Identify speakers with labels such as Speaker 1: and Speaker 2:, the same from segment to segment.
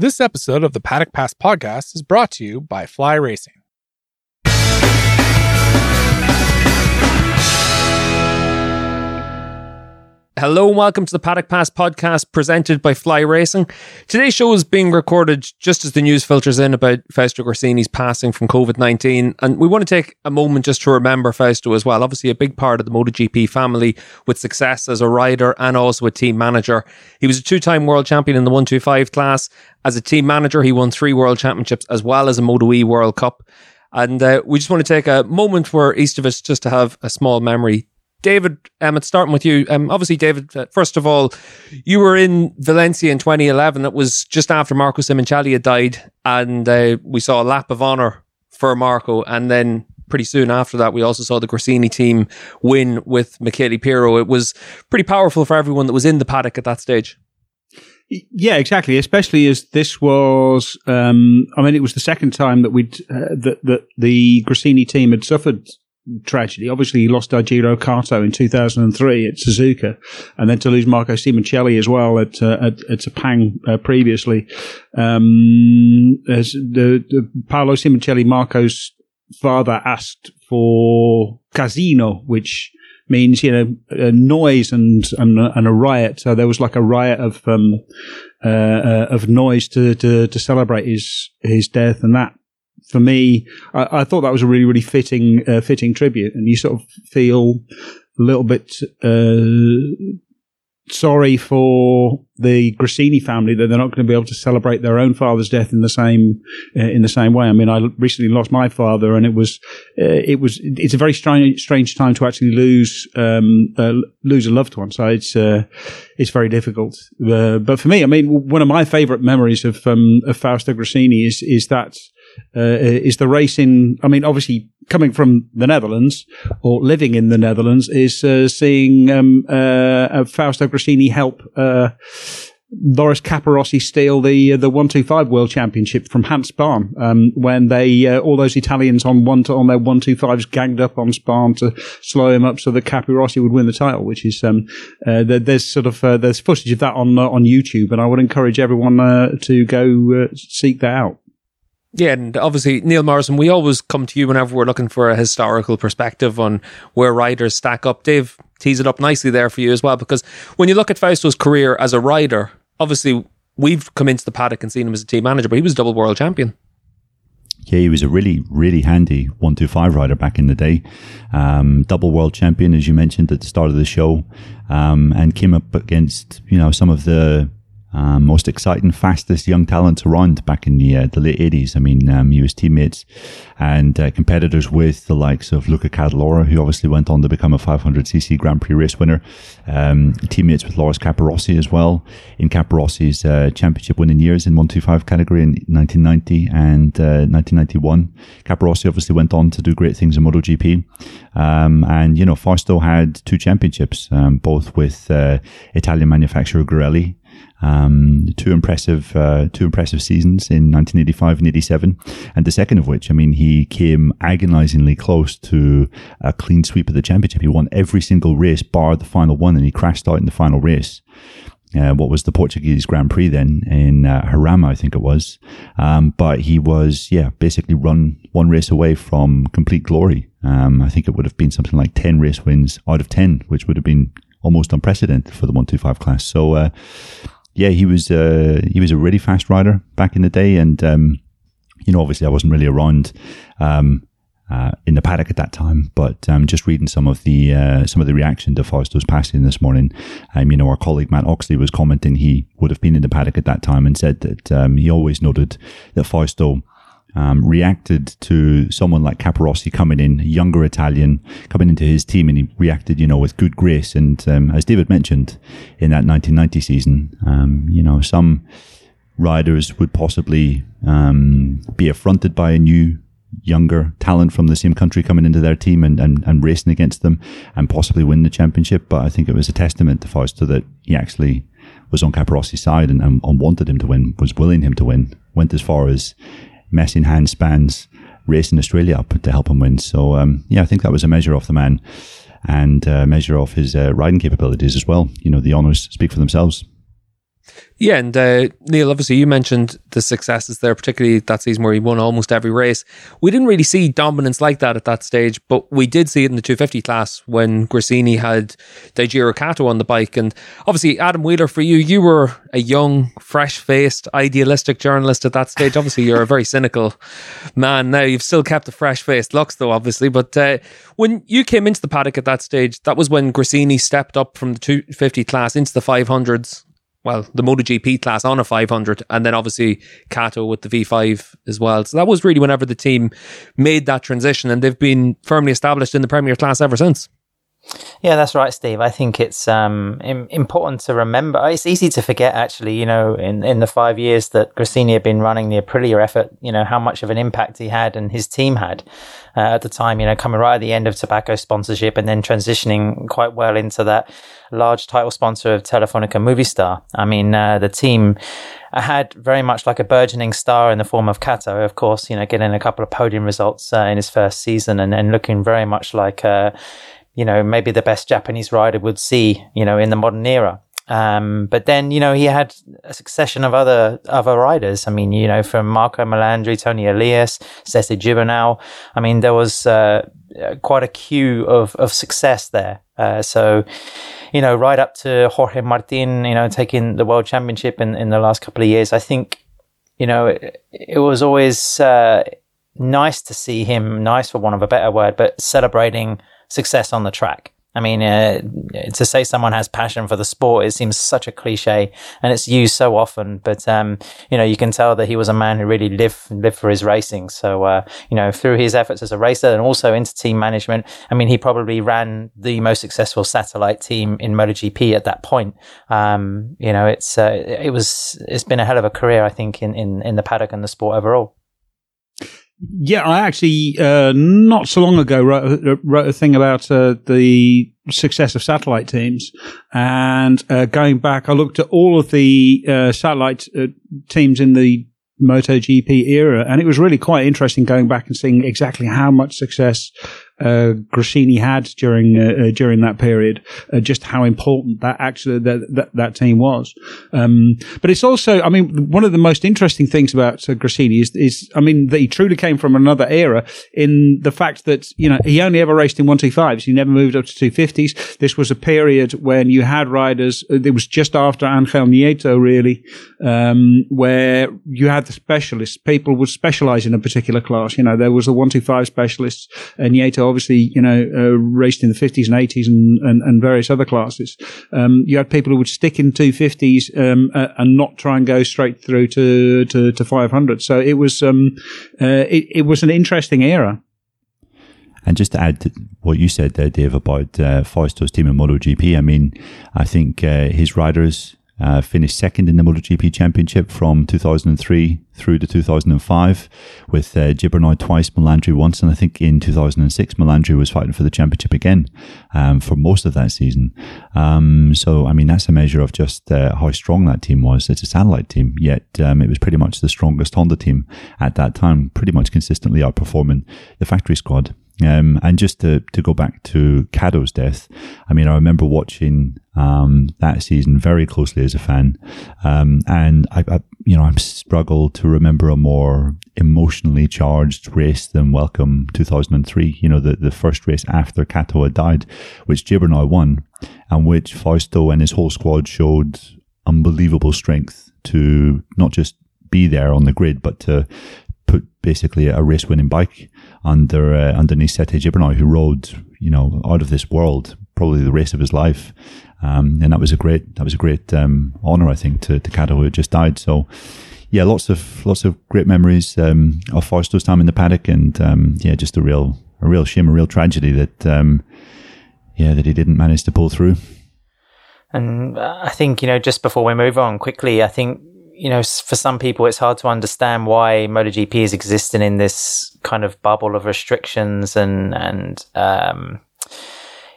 Speaker 1: This episode of the Paddock Pass podcast is brought to you by Fly Racing.
Speaker 2: Hello and welcome to the Paddock Pass podcast presented by Fly Racing. Today's show is being recorded just as the news filters in about Fausto Gresini's passing from COVID 19. And we want to take a moment just to remember Fausto as well. Obviously, a big part of the MotoGP family with success as a rider and also a team manager. He was a two time world champion in the 125 class. As a team manager, he won three world championships as well as a Moto E World Cup. And uh, we just want to take a moment for each of us just to have a small memory David, um, starting with you. Um, obviously, David, uh, first of all, you were in Valencia in 2011. It was just after Marco Simoncelli had died, and uh, we saw a lap of honour for Marco. And then pretty soon after that, we also saw the Gresini team win with Michele Pirro. It was pretty powerful for everyone that was in the paddock at that stage.
Speaker 3: Yeah, exactly. Especially as this was, um, I mean, it was the second time that we'd uh, that that the Gresini team had suffered tragedy. Obviously, he lost Daijiro Kato in 2003 at Suzuka, and then to lose Marco Simoncelli as well at uh, at, at Sepang uh, previously. Um, as the, the Paolo Simoncelli, Marco's father, asked for casino, which means you know noise and and, and a riot. So there was like a riot of um, uh, uh, of noise to, to to celebrate his his death, and that for me, I, I, thought that was a really, really fitting, uh, fitting tribute. And you sort of feel a little bit uh, sorry for the Gresini family that they're not going to be able to celebrate their own father's death in the same uh, in the same way. I mean, I recently lost my father, and it was uh, it was it's a very strange strange time to actually lose um, uh, lose a loved one. So it's uh, it's very difficult. But for me, I mean, one of my favourite memories of um, of Fausto Gresini is is that uh, is the racing. I mean, obviously coming from the Netherlands or living in the Netherlands is uh, seeing um, uh, uh Fausto Gresini help. Uh, Loris Capirossi steal the uh, the one two five world championship from Hans Spaan um, when they all those Italians on one to, on their one two fives ganged up on Spaan to slow him up so that Capirossi would win the title. Which is um, there's sort of there's footage of that on on YouTube, and I would encourage everyone to go seek that out.
Speaker 2: Yeah, and obviously, Neil Morrison, we always come to you whenever we're looking for a historical perspective on where riders stack up. Dave tees it up nicely there for you as well, because when you look at Fausto's career as a rider, obviously, we've come into the paddock and seen him as a team manager, but he was double world champion.
Speaker 4: Yeah, he was a really, really handy 125 rider back in the day. Um, double world champion, as you mentioned at the start of the show, um, and came up against, you know, some of the um, most exciting, fastest young talents around back in the uh, the late eighties. I mean, um, he was teammates and uh, competitors with the likes of Luca Cadalora, who obviously went on to become a 500cc Grand Prix race winner. Um, teammates with Loris Capirossi as well in Capirossi's uh, championship winning years in 125 category in 1990 and 1991. Uh, Capirossi obviously went on to do great things in MotoGP, um, and you know Fausto had two championships, um, both with uh, Italian manufacturer Garelli um, two impressive, uh, two impressive seasons in 1985 and 87, and the second of which, I mean, he came agonizingly close to a clean sweep of the championship. He won every single race, bar the final one, and he crashed out in the final race. Uh, what was the Portuguese Grand Prix then in uh, Jarama, I think it was. Um, but he was, yeah, basically run one race away from complete glory. Um, I think it would have been something like 10 race wins out of 10, which would have been almost unprecedented for the 125 class. So, uh, yeah, he was uh, he was a really fast rider back in the day, and um, you know, obviously, I wasn't really around um, uh, in the paddock at that time, but um, just reading some of the uh, some of the reaction to Fausto's passing this morning, um, you know, our colleague Matt Oxley was commenting he would have been in the paddock at that time and said that um, he always noted that Fausto um, reacted to someone like Capirossi coming in, younger Italian, coming into his team, and he reacted, you know, with good grace. And um, as David mentioned in that 1990 season, um, you know, some riders would possibly um, be affronted by a new younger talent from the same country coming into their team and, and, and racing against them and possibly win the championship. But I think it was a testament to Fausto that he actually was on Capirossi's side and, and wanted him to win, was willing him to win, went as far as messing Hans Spaan's racing Australia up to help him win. So um, yeah, I think that was a measure of the man and a measure of his uh, riding capabilities as well. You know, the honours speak for themselves.
Speaker 2: Yeah, and uh, Neil, obviously you mentioned the successes there, particularly that season where he won almost every race. We didn't really see dominance like that at that stage, but we did see it in the 250 class when Gresini had Daijiro Kato on the bike. And obviously, Adam Wheeler, for you, you were a young, fresh faced, idealistic journalist at that stage. Obviously, you're a very cynical man now. You've still kept the fresh faced looks, though, obviously. But uh, when you came into the paddock at that stage, that was when Gresini stepped up from the 250 class into the 500s well, the MotoGP class on a 500, and then obviously Kato with the V5 as well. So that was really whenever the team made that transition, and they've been firmly established in the Premier class ever since.
Speaker 5: Yeah, that's right, Steve. I think it's um, important to remember. It's easy to forget, actually, you know, in, in the five years that Gresini had been running the Aprilia effort, you know, how much of an impact he had and his team had uh, at the time, you know, coming right at the end of tobacco sponsorship and then transitioning quite well into that large title sponsor of Telefonica Movistar. I mean, uh, the team had very much like a burgeoning star in the form of Kato, of course, you know, getting a couple of podium results uh, in his first season and, and looking very much like, uh, you know, maybe the best Japanese rider would see, you know, in the modern era. Um, but then, you know, he had a succession of other other riders. I mean, you know, from Marco Melandri, Toni Elias, Sete Gibernau. I mean, there was uh, quite a queue of, of success there. Uh, so, you know, right up to Jorge Martin, you know, taking the world championship in, in the last couple of years. I think, you know, it, it was always uh, nice to see him, nice for want of a better word, but celebrating success on the track. I mean, uh, to say someone has passion for the sport, it seems such a cliche and it's used so often. But, um, you know, you can tell that he was a man who really lived, lived for his racing. So, uh, you know, through his efforts as a racer and also into team management, I mean, he probably ran the most successful satellite team in MotoGP at that point. Um, you know, it's, uh, it was, it's been a hell of a career, I think, in, in, in the paddock and the sport overall.
Speaker 3: Yeah, I actually uh, not so long ago wrote, uh, wrote a thing about uh, the success of satellite teams, and uh, going back, I looked at all of the uh, satellite uh, teams in the MotoGP era, and it was really quite interesting going back and seeing exactly how much success uh, Gresini had during uh, uh, during that period, uh, just how important that actually that that, that team was. Um, but it's also, I mean, one of the most interesting things about uh, Gresini is, is, I mean, that he truly came from another era in the fact that you know he only ever raced in one two fives. He never moved up to two fifties. This was a period when you had riders. Uh, it was just after Angel Nieto, really, um, where you had the specialists. People would specialize in a particular class. You know, there was the one two five specialists, and Nieto obviously, you know, uh, raced in the 50s and 80s and, and, and various other classes. Um, you had people who would stick in 250s um, uh, and not try and go straight through to, to, to 500. So it was, um, uh, it, it was an interesting era.
Speaker 4: And just to add to what you said there, Dave, about uh, Fausto's team in MotoGP, I mean, I think uh, his riders uh, finished second in the MotoGP Championship from 2003 through to 2005, with uh, Gibernau twice, Melandri once, and I think in 2006 Melandri was fighting for the championship again um, for most of that season. Um, so, I mean, that's a measure of just uh, how strong that team was. It's a satellite team, yet um, it was pretty much the strongest Honda team at that time, pretty much consistently outperforming the factory squad. Um, and just to, to go back to Kato's death, I mean, I remember watching um, that season very closely as a fan, um, and I, I, you know, I'm struggled to remember a more emotionally charged race than Welkom 2003. You know, the the first race after Kato had died, which Gibernau won, and which Fausto and his whole squad showed unbelievable strength to not just be there on the grid, but to put basically a race winning bike under uh, underneath Sete Gibernau, who rode you know out of this world, probably the race of his life, um, and that was a great that was a great um, honor I think to to Kato who had just died. So yeah, lots of lots of great memories um, of Fausto's time in the paddock, and um, yeah, just a real a real shame, a real tragedy that um, yeah that he didn't manage to pull through.
Speaker 5: And I think you know just before we move on quickly, I think you know, for some people, it's hard to understand why MotoGP is existing in this kind of bubble of restrictions and and um,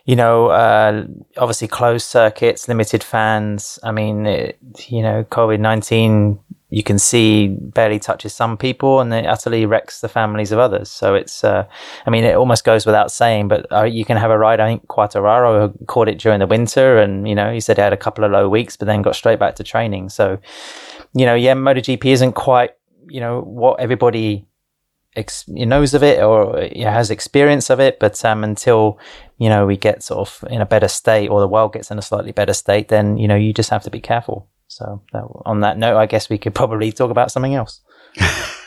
Speaker 5: you know, uh, obviously closed circuits, limited fans. I mean, it, you know, COVID nineteen you can see barely touches some people and it utterly wrecks the families of others. So it's, uh, I mean, it almost goes without saying, but uh, you can have a ride. I think Quartararo caught it during the winter and, you know, he said he had a couple of low weeks, but then got straight back to training. So, you know, yeah, MotoGP isn't quite, you know, what everybody ex- knows of it or you know, has experience of it. But um, until you know we get sort of in a better state or the world gets in a slightly better state, then you know you just have to be careful. So that, on that note, I guess we could probably talk about something else.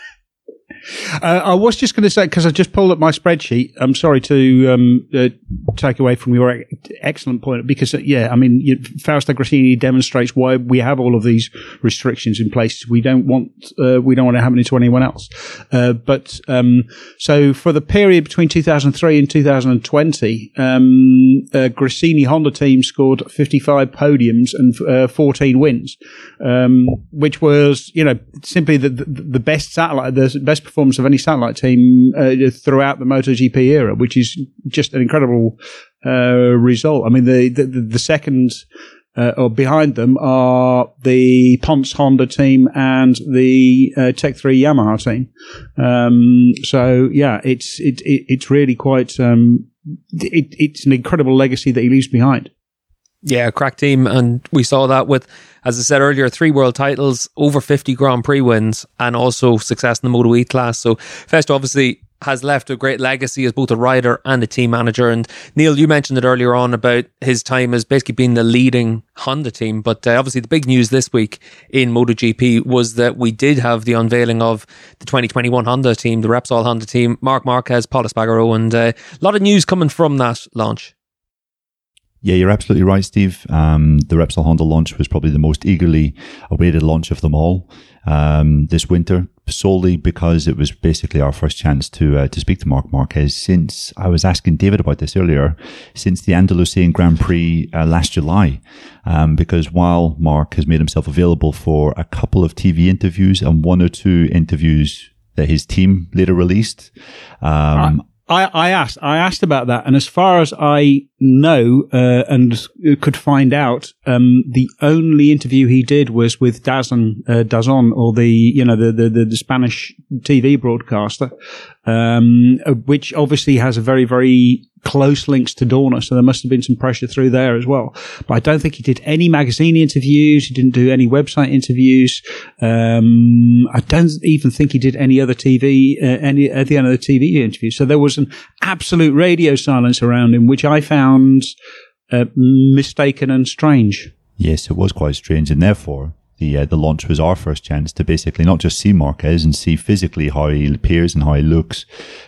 Speaker 3: Uh, I was just going to say because I just pulled up my spreadsheet. I'm sorry to um, uh, take away from your excellent point because uh, yeah, I mean you, Fausto Gresini demonstrates why we have all of these restrictions in place. We don't want uh, we don't want to happen to anyone else. Uh, but um, so for the period between 2003 and 2020, um, uh, Gresini Honda team scored 55 podiums and 14 wins, um, which was you know simply the, the, the best satellite the best performance of any satellite team uh, throughout the MotoGP era, which is just an incredible uh, result. I mean, the the, the second uh, or behind them are the Pons Honda team and the uh, Tech Three Yamaha team. Um, so yeah, it's it, it, it's really quite um, it, it's an incredible legacy that he leaves behind.
Speaker 2: Yeah, crack team, and we saw that with, as I said earlier, three world titles, over fifty Grand Prix wins, and also success in the Moto E class. So Fest obviously has left a great legacy as both a rider and a team manager. And Neil, you mentioned it earlier on about his time as basically being the leading Honda team. But uh, obviously, the big news this week in MotoGP was that we did have the unveiling of the 2021 Honda team, the Repsol Honda team, Marc Marquez, Pol Espargaro, and uh, a lot of news coming from that launch.
Speaker 4: Yeah, you're absolutely right, Steve. Um, the Repsol Honda launch was probably the most eagerly awaited launch of them all um, this winter, solely because it was basically our first chance to uh, to speak to Marc Marquez since I was asking David about this earlier, since the Andalusian Grand Prix uh, last July. Um, because while Marc has made himself available for a couple of TV interviews and one or two interviews that his team later released, um,
Speaker 3: I, I asked, I asked about that, and as far as I know uh, and could find out, um, the only interview he did was with Dazn, uh, Dazon, or the you know the the, the Spanish TV broadcaster, um, which obviously has a very very close links to Dorna, so there must have been some pressure through there as well. But I don't think he did any magazine interviews. He didn't do any website interviews. Um, I don't even think he did any other TV, uh, any at the end of the TV interviews. So there was an absolute radio silence around him, which I found uh, mistaken and strange.
Speaker 4: Yes, it was quite strange, and therefore the uh, the launch was our first chance to basically not just see Marquez and see physically how he appears and how he looks,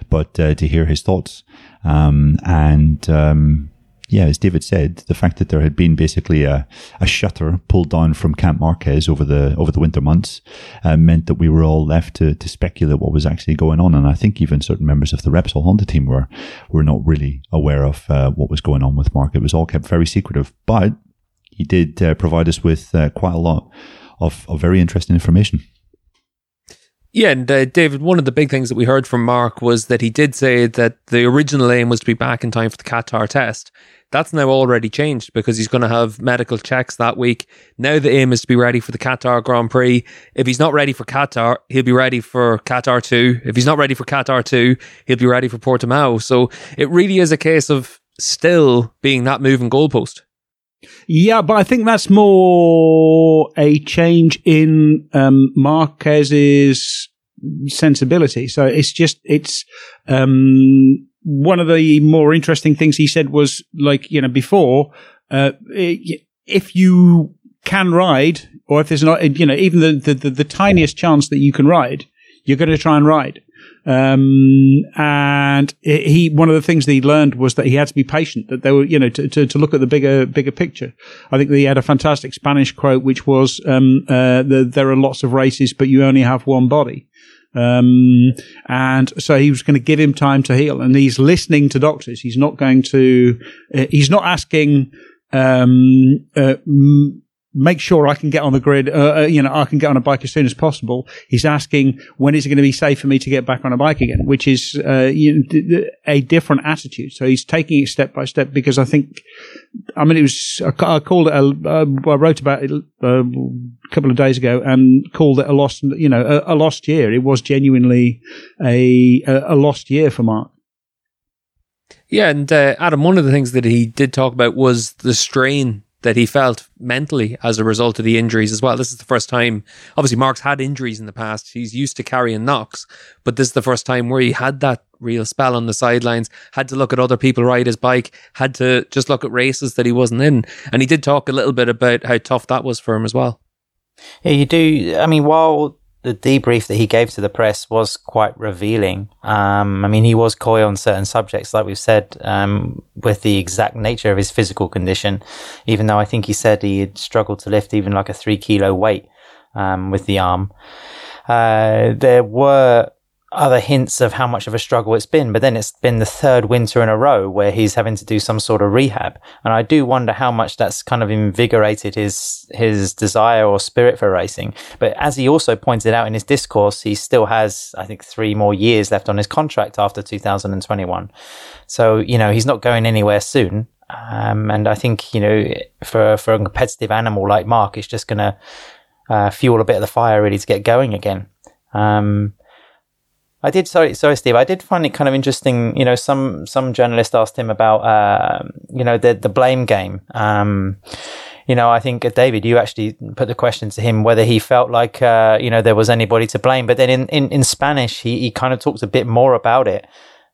Speaker 4: but uh, to hear his thoughts. Um, and um, yeah, as David said, the fact that there had been basically a, a shutter pulled down from Camp Marquez over the over the winter months uh, meant that we were all left to, to speculate what was actually going on. And I think even certain members of the Repsol Honda team were were not really aware of uh, what was going on with Marc. It was all kept very secretive, but he did uh, provide us with uh, quite a lot of, of very interesting information.
Speaker 2: Yeah, and uh, David, one of the big things that we heard from Marc was that he did say that the original aim was to be back in time for the Qatar test. That's now already changed because he's going to have medical checks that week. Now the aim is to be ready for the Qatar Grand Prix. If he's not ready for Qatar, he'll be ready for Qatar 2. If he's not ready for Qatar 2, he'll be ready for Portimao. So it really is a case of still being that moving goalpost.
Speaker 3: Yeah, but I think that's more a change in um, Marquez's sensibility. So it's just it's um, one of the more interesting things he said was like you know before uh, if you can ride or if there's not you know even the, the, the, the tiniest chance that you can ride, you're going to try and ride. Um, and he, one of the things that he learned was that he had to be patient, that they were, you know, to, to, to look at the bigger, bigger picture. I think he had a fantastic Spanish quote, which was, um, uh, the, there are lots of races, but you only have one body. Um, and so he was going to give him time to heal and he's listening to doctors. He's not going to, uh, he's not asking, um, uh, m- make sure I can get on the grid. Uh, uh, you know, I can get on a bike as soon as possible. He's asking when is it going to be safe for me to get back on a bike again, which is uh, you know, a different attitude. So he's taking it step by step because I think, I mean, it was I called it. Uh, I wrote about it uh, a couple of days ago and called it a lost, you know, a, a lost year. It was genuinely a a lost year for Marc.
Speaker 2: Yeah, and uh, Adam, one of the things that he did talk about was the strain that he felt mentally as a result of the injuries as well. This is the first time, obviously, Marc's had injuries in the past. He's used to carrying knocks, but this is the first time where he had that real spell on the sidelines, had to look at other people ride his bike, had to just look at races that he wasn't in. And he did talk a little bit about how tough that was for him as well.
Speaker 5: Yeah, you do. I mean, while the debrief that he gave to the press was quite revealing. Um, I mean, he was coy on certain subjects, like we've said, um, with the exact nature of his physical condition, even though I think he said he had struggled to lift even like a three kilo weight um, with the arm. Uh, there were other hints of how much of a struggle it's been, but then it's been the third winter in a row where he's having to do some sort of rehab. And I do wonder how much that's kind of invigorated his, his desire or spirit for racing. But as he also pointed out in his discourse, he still has, I think, three more years left on his contract after 2021. So, you know, he's not going anywhere soon. Um, and I think, you know, for, for a competitive animal like Marc, it's just going to, uh, fuel a bit of the fire really to get going again. Um, I did. Sorry, sorry, Steve. I did find it kind of interesting. You know, some some journalist asked him about, uh, you know, the the blame game. Um, you know, I think uh, David, you actually put the question to him whether he felt like, uh, you know, there was anybody to blame. But then in, in, in Spanish, he, he kind of talked a bit more about it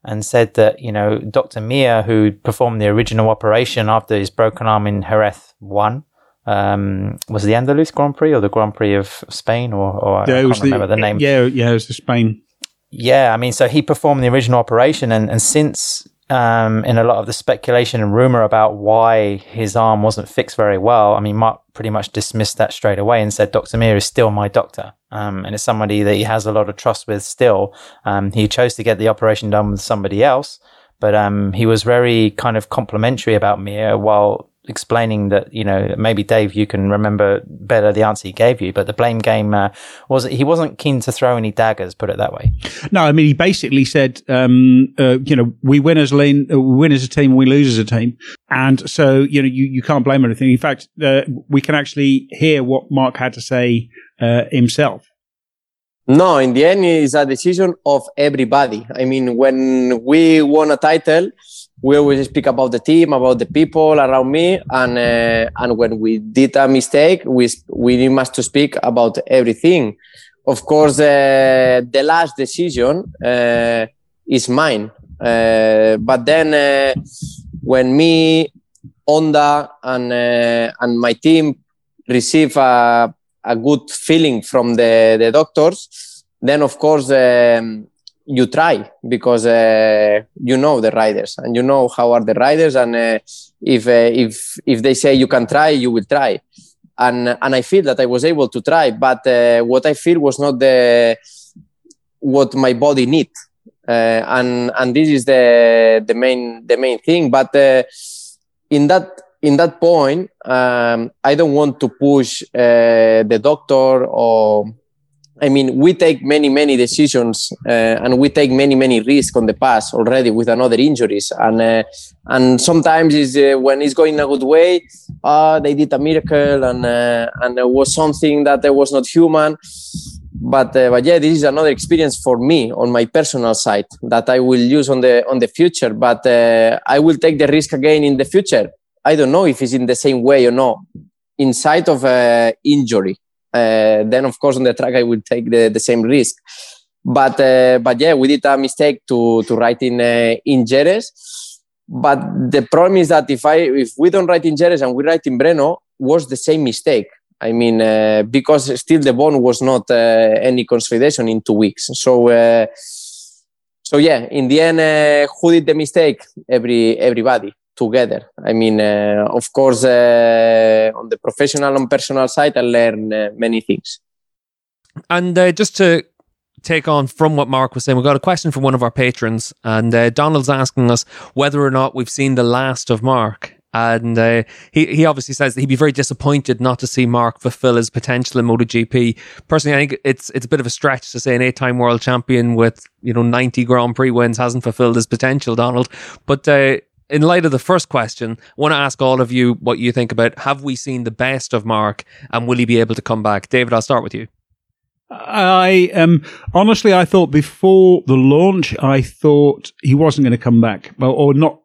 Speaker 5: and said that, you know, Dr. Mir, who performed the original operation after his broken arm in Jerez, won. Um, was the Andalus Grand Prix or the Grand Prix of Spain or, or yeah, I can't remember the, the name.
Speaker 3: Yeah, yeah, it was the Spain
Speaker 5: yeah, I mean, so he performed the original operation, and, and since um, in a lot of the speculation and rumor about why his arm wasn't fixed very well, I mean, Marc pretty much dismissed that straight away and said, Dr. Mir is still my doctor. Um, and it's somebody that he has a lot of trust with still. Um, he chose to get the operation done with somebody else, but um, he was very kind of complimentary about Mir while explaining that you know maybe Dave you can remember better the answer he gave you but the blame game uh, was he wasn't keen to throw any daggers put it that way.
Speaker 3: No I mean he basically said um, uh, you know we win as lean uh, we win as a team we lose as a team. And so you know you, you can't blame anything. In fact uh, we can actually hear what Marc had to say uh, himself.
Speaker 6: No, in the end, it's a decision of everybody. I mean, when we won a title, we always speak about the team, about the people around me, and uh, and when we did a mistake, we we must to speak about everything. Of course, uh, the last decision uh, is mine, uh, but then uh, when me, Honda, and uh, and my team receive a a good feeling from the the doctors, then of course. Um, you try because uh, you know the riders and you know how are the riders and uh, if uh, if if they say you can try you will try. And and I feel that I was able to try but uh, what I feel was not the what my body need uh, and and this is the the main the main thing. But uh, in that in that point um, I don't want to push the doctor or I mean, we take many, many decisions uh, and we take many, many risks on the past already with another injuries. And uh, and sometimes is uh, when it's going a good way, uh, they did a miracle and uh, and it was something that was not human. But uh, but yeah, this is another experience for me on my personal side that I will use on the on the future. But uh, I will take the risk again in the future. I don't know if it's in the same way or not. Inside of a injury uh, then of course on the track I would take the, the same risk. But uh, but yeah, we did a mistake to to write in uh, in Jerez. But the problem is that if I if we don't write in Jerez and we write in Brno, was the same mistake. I mean, uh, because still the bone was not uh, any consolidation in two weeks. So, uh, so yeah, in the end, uh, who did the mistake? Every everybody together. I mean, uh, of course, uh, on the professional and personal side, I learned uh, many things.
Speaker 2: And uh, just to take on from what Marc was saying, we've got a question from one of our patrons, and uh, Donald's asking us whether or not we've seen the last of Marc. And uh, he, he obviously says that he'd be very disappointed not to see Marc fulfill his potential in MotoGP. Personally, I think it's it's a bit of a stretch to say an eight time world champion with you know 90 Grand Prix wins hasn't fulfilled his potential, Donald. But uh, in light of the first question, I want to ask all of you what you think about have we seen the best of Marc and will he be able to come back? David, I'll start with you.
Speaker 3: I um honestly, I thought before the launch, I thought he wasn't going to come back, or not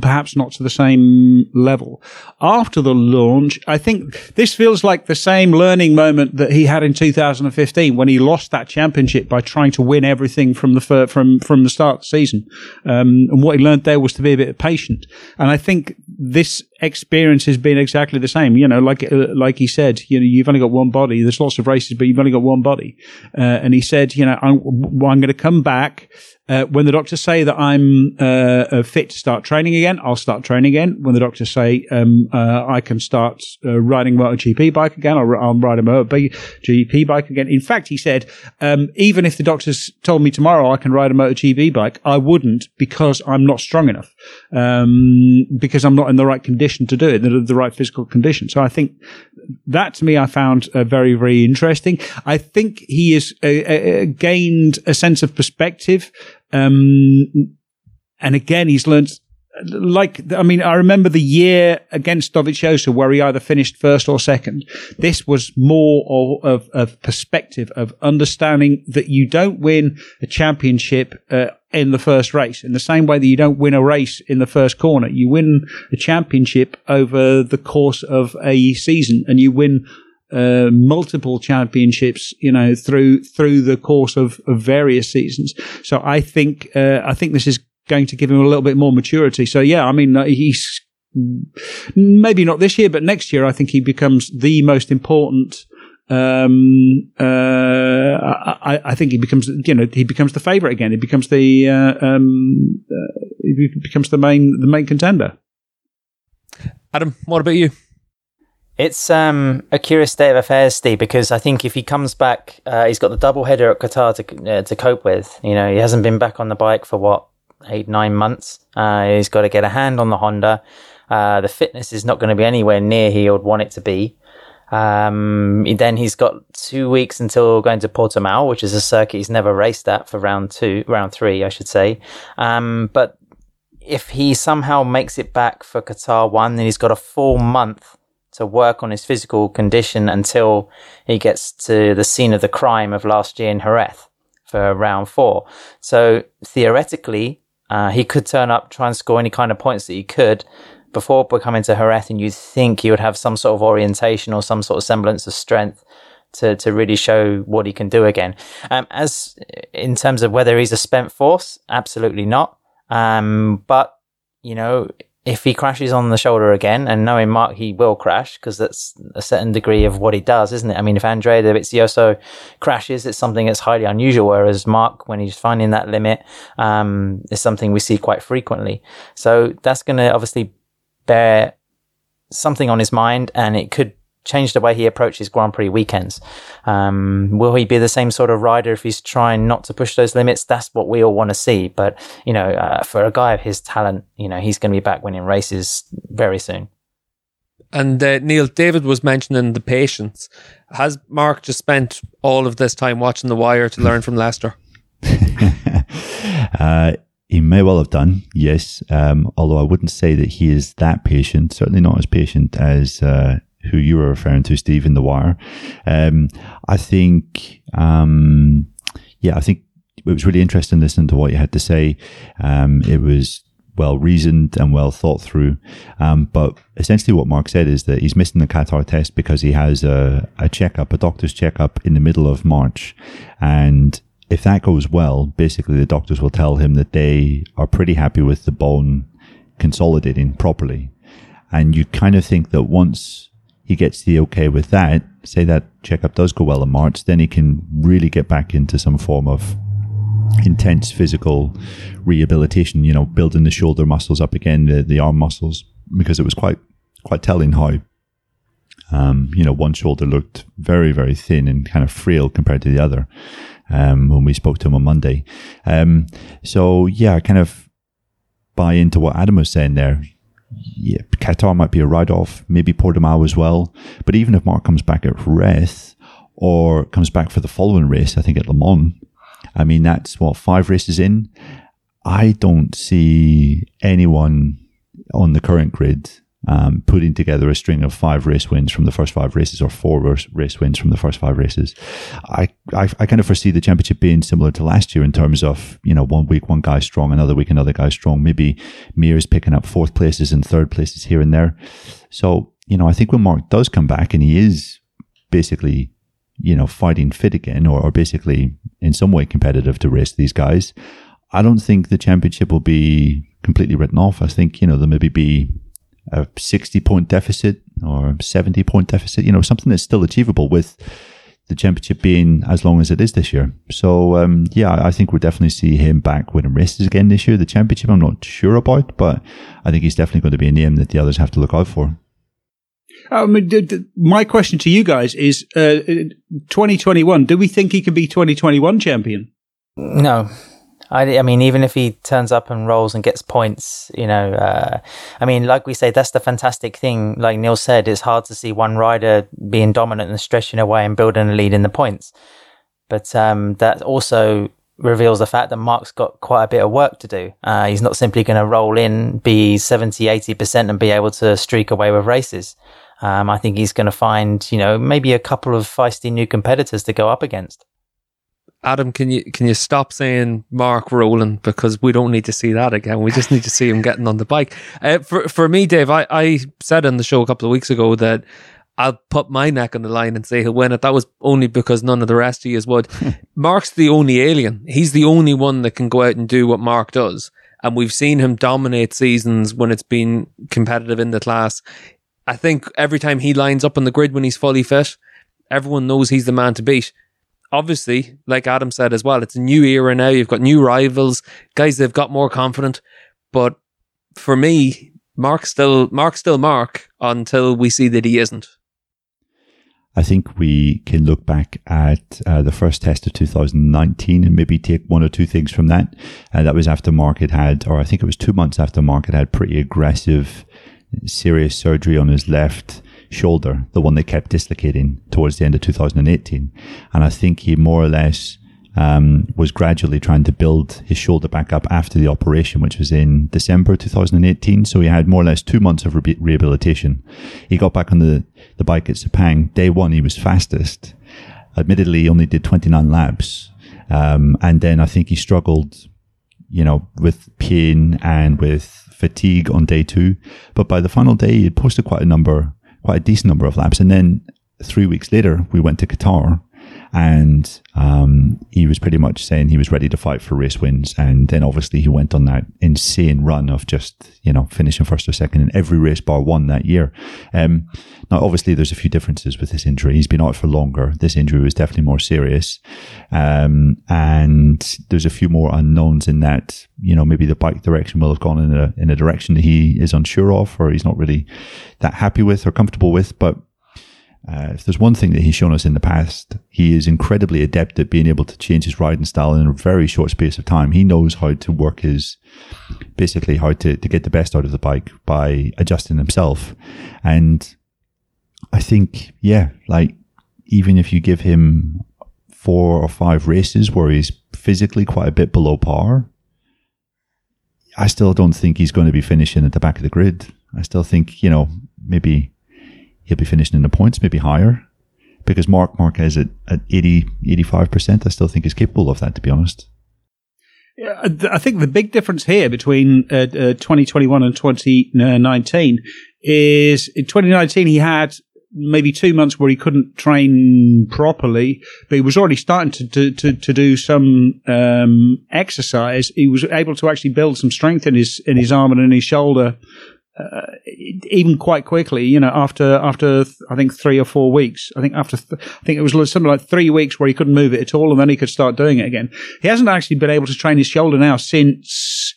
Speaker 3: perhaps not to the same level. After the launch, I think this feels like the same learning moment that he had in 2015 when he lost that championship by trying to win everything from the fir- from from the start of the season. Um, and what he learned there was to be a bit patient. And I think this experience has been exactly the same. You know, like uh, like he said, you know, you've only got one body. There's lots of races, but you've only got one body. Uh, and he said, you know, I'm, I'm going to come back uh, when the doctors say that I'm uh, uh, fit to start training again, I'll start training again. When the doctors say um, uh, I can start uh, riding a MotoGP bike again, I'll, I'll ride a MotoGP bike again. In fact, he said, um, even if the doctors told me tomorrow I can ride a MotoGP bike, I wouldn't because I'm not strong enough, um, because I'm not in the right condition to do it, the, the right physical condition. So I think that to me I found uh, very, very interesting. I think he has gained a sense of perspective. Um, and again, he's learned like I mean, I remember the year against Dovizioso where he either finished first or second. This was more of, of, perspective of understanding that you don't win a championship uh, in the first race in the same way that you don't win a race in the first corner. You win a championship over the course of a season, and you win uh, multiple championships, you know, through through the course of, of various seasons. So I think uh, I think this is going to give him a little bit more maturity. So yeah, I mean, uh, he's maybe not this year, but next year, I think he becomes the most important. Um, uh, I, I, think he becomes, you know, he becomes the favorite again. He becomes the, uh, um, uh, he becomes the main, the main contender.
Speaker 2: Adam, what about you?
Speaker 5: It's um, a curious state of affairs, Steve, because I think if he comes back, uh, he's got the double header at Qatar to uh, to cope with. You know, he hasn't been back on the bike for what eight nine months. Uh, he's got to get a hand on the Honda. Uh, the fitness is not going to be anywhere near he would want it to be. Um, then he's got two weeks until going to Portimao, which is a circuit he's never raced at for round two, round three, I should say. Um, but if he somehow makes it back for Qatar one, then he's got a full month to work on his physical condition until he gets to the scene of the crime of last year in Jerez for round four. So theoretically, uh, he could turn up, try and score any kind of points that he could before becoming to Jerez, and you'd think he would have some sort of orientation or some sort of semblance of strength to, to really show what he can do again. Um, as in terms of whether he's a spent force, absolutely not. Um, but you know, if he crashes on the shoulder again, and knowing Marc, he will crash because that's a certain degree of what he does, isn't it? I mean, if Andrea Dovizioso crashes, it's something that's highly unusual, whereas Marc, when he's finding that limit, um, is something we see quite frequently. So that's going to obviously bear something on his mind, and it could change the way he approaches Grand Prix weekends. Um, will he be the same sort of rider if he's trying not to push those limits? That's what we all want to see. But, you know, uh, for a guy of his talent, you know, he's going to be back winning races very soon.
Speaker 2: And uh, Neil, David was mentioning the patience. Has Marc just spent all of this time watching The Wire to learn from Lester?
Speaker 4: uh, he may well have done, yes. Um, although I wouldn't say that he is that patient. Certainly not as patient as uh, who you were referring to, Steve, in The Wire. Um, I think, um, yeah, I think it was really interesting listening to what you had to say. Um, it was well reasoned and well thought through. Um, but essentially, what Marc said is that he's missing the Qatar test because he has a, a checkup, a doctor's checkup in the middle of March. And if that goes well, basically the doctors will tell him that they are pretty happy with the bone consolidating properly. And you kind of think that once he gets the okay with that, say that checkup does go well in March, then he can really get back into some form of intense physical rehabilitation, you know, building the shoulder muscles up again, the, the arm muscles, because it was quite, quite telling how, um, you know, one shoulder looked very, very thin and kind of frail compared to the other, um, when we spoke to him on Monday. Um, so yeah, kind of buy into what Adam was saying there yeah, Qatar might be a write off, maybe Portimao as well. But even if Marc comes back at Jerez or comes back for the following race, I think at Le Mans, I mean, that's what, five races in? I don't see anyone on the current grid um, putting together a string of five race wins from the first five races or four race wins from the first five races. I, I, I, kind of foresee the championship being similar to last year in terms of, you know, one week one guy strong, another week another guy strong. Maybe Mir's picking up fourth places and third places here and there. So, you know, I think when Marc does come back and he is basically, you know, fighting fit again or, or basically in some way competitive to race these guys, I don't think the championship will be completely written off. I think, you know, there maybe be a 60 point deficit or a 70 point deficit, you know, something that's still achievable with the championship being as long as it is this year. So, um, yeah, I think we'll definitely see him back winning races again this year. The championship, I'm not sure about, but I think he's definitely going to be a name that the others have to look out for.
Speaker 3: Um, d- d- my question to you guys is uh, 2021, do we think he can be 2021 champion?
Speaker 5: No, I, I mean, even if he turns up and rolls and gets points, you know, uh, I mean, like we say, that's the fantastic thing. Like Neil said, it's hard to see one rider being dominant and stretching away and building a lead in the points. But um, that also reveals the fact that Marc's got quite a bit of work to do. Uh, he's not simply going to roll in, be 70, 80% and be able to streak away with races. Um, I think he's going to find, you know, maybe a couple of feisty new competitors to go up against.
Speaker 2: Adam, can you can you stop saying Marc Rowland because we don't need to see that again. We just need to see him getting on the bike. Uh, for for me, Dave, I, I said on the show a couple of weeks ago that I'll put my neck on the line and say he'll win it. That was only because none of the rest of you would. Marc's the only alien. He's the only one that can go out and do what Marc does. And we've seen him dominate seasons when it's been competitive in the class. I think every time he lines up on the grid when he's fully fit, everyone knows he's the man to beat obviously, like Adam said as well, it's a new era now. You've got new rivals, guys. They've got more confident. But for me, Marc still Marc still Marc until we see that he isn't.
Speaker 4: I think we can look back at uh, the first test of 2019 and maybe take one or two things from that. Uh, that was after Marc had or I think it was two months after Marc had pretty aggressive, serious surgery on his left shoulder, the one that kept dislocating towards the end of 2018. And I think he more or less um, was gradually trying to build his shoulder back up after the operation, which was in December 2018. So he had more or less two months of re- rehabilitation. He got back on the, the bike at Sepang. Day one, he was fastest. Admittedly, he only did 29 laps. Um, and then I think he struggled, you know, with pain and with fatigue on day two. But by the final day, he posted quite a number quite a decent number of laps. And then three weeks later, we went to Qatar and um, he was pretty much saying he was ready to fight for race wins. And then obviously he went on that insane run of just you know finishing first or second in every race bar one that year. Um, now obviously there's a few differences with this injury. He's been out for longer. This injury was definitely more serious, um, and there's a few more unknowns in that. You know maybe the bike direction will have gone in a in a direction that he is unsure of or he's not really that happy with or comfortable with, but uh, if there's one thing that he's shown us in the past, he is incredibly adept at being able to change his riding style in a very short space of time. He knows how to work his, basically how to, to get the best out of the bike by adjusting himself. And I think, yeah, like even if you give him four or five races where he's physically quite a bit below par, I still don't think he's going to be finishing at the back of the grid. I still think, you know, maybe he'll be finishing in the points, maybe higher. Because Marc Marquez at, at 80, 85%, I still think is capable of that, to be honest.
Speaker 3: Yeah, I think the big difference here between uh, uh, 2021 and 2019 is in 2019 he had maybe two months where he couldn't train properly, but he was already starting to to, to, to do some um, exercise. He was able to actually build some strength in his in his arm and in his shoulder uh, even quite quickly, you know, after after I think three or four weeks. I think after th- I think it was something like three weeks where he couldn't move it at all, and then he could start doing it again. He hasn't actually been able to train his shoulder now since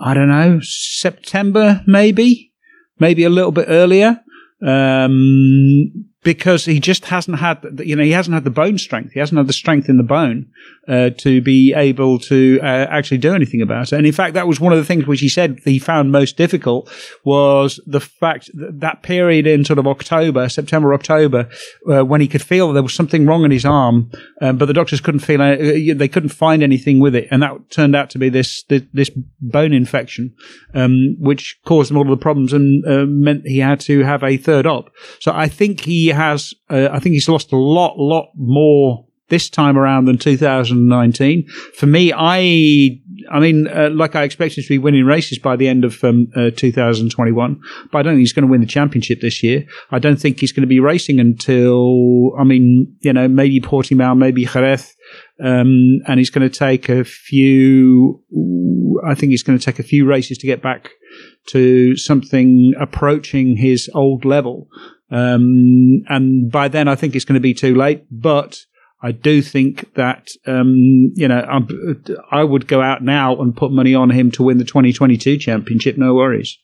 Speaker 3: I don't know September, maybe, maybe a little bit earlier. Um, because he just hasn't had, you know, he hasn't had the bone strength. He hasn't had the strength in the bone uh, to be able to uh, actually do anything about it. And in fact, that was one of the things which he said he found most difficult was the fact that that period in sort of October, September, October, uh, when he could feel there was something wrong in his arm, um, but the doctors couldn't feel, uh, they couldn't find anything with it, and that turned out to be this this, this bone infection, um, which caused him all of the problems and uh, meant he had to have a third op. So I think he has, uh, I think he's lost a lot, lot more this time around than 2019. For me, I, I mean, uh, like I expected to be winning races by the end of um, uh, 2021, but I don't think he's going to win the championship this year. I don't think he's going to be racing until, I mean, you know, maybe Portimao, maybe Jerez. Um, and he's going to take a few, I think he's going to take a few races to get back to something approaching his old level. Um, and by then, I think it's going to be too late. But I do think that um, you know I'm, i would go out now and put money on him to win the 2022 championship. No worries.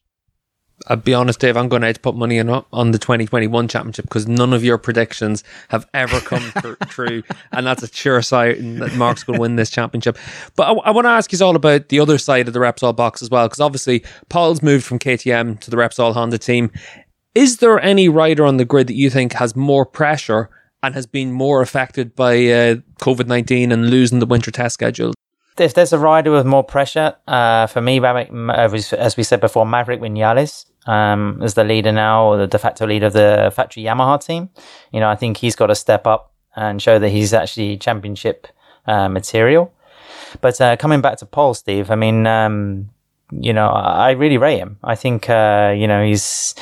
Speaker 2: I'll be honest, Dave. I'm going to, to put money on on the 2021 championship because none of your predictions have ever come true, and that's a sure sign that Marc's going to win this championship. But I, I want to ask you all about the other side of the Repsol box as well, because obviously Pol's moved from KTM to the Repsol Honda team. Is there any rider on the grid that you think has more pressure and has been more affected by uh, COVID 19 and losing the winter test schedule?
Speaker 5: If there's a rider with more pressure, uh, for me, Maverick, as we said before, Maverick Vinales um, is the leader now, or the de facto leader of the factory Yamaha team. You know, I think he's got to step up and show that he's actually championship uh, material. But uh, coming back to Pol, Steve, I mean, um, you know, I really rate him. I think, uh, you know, he's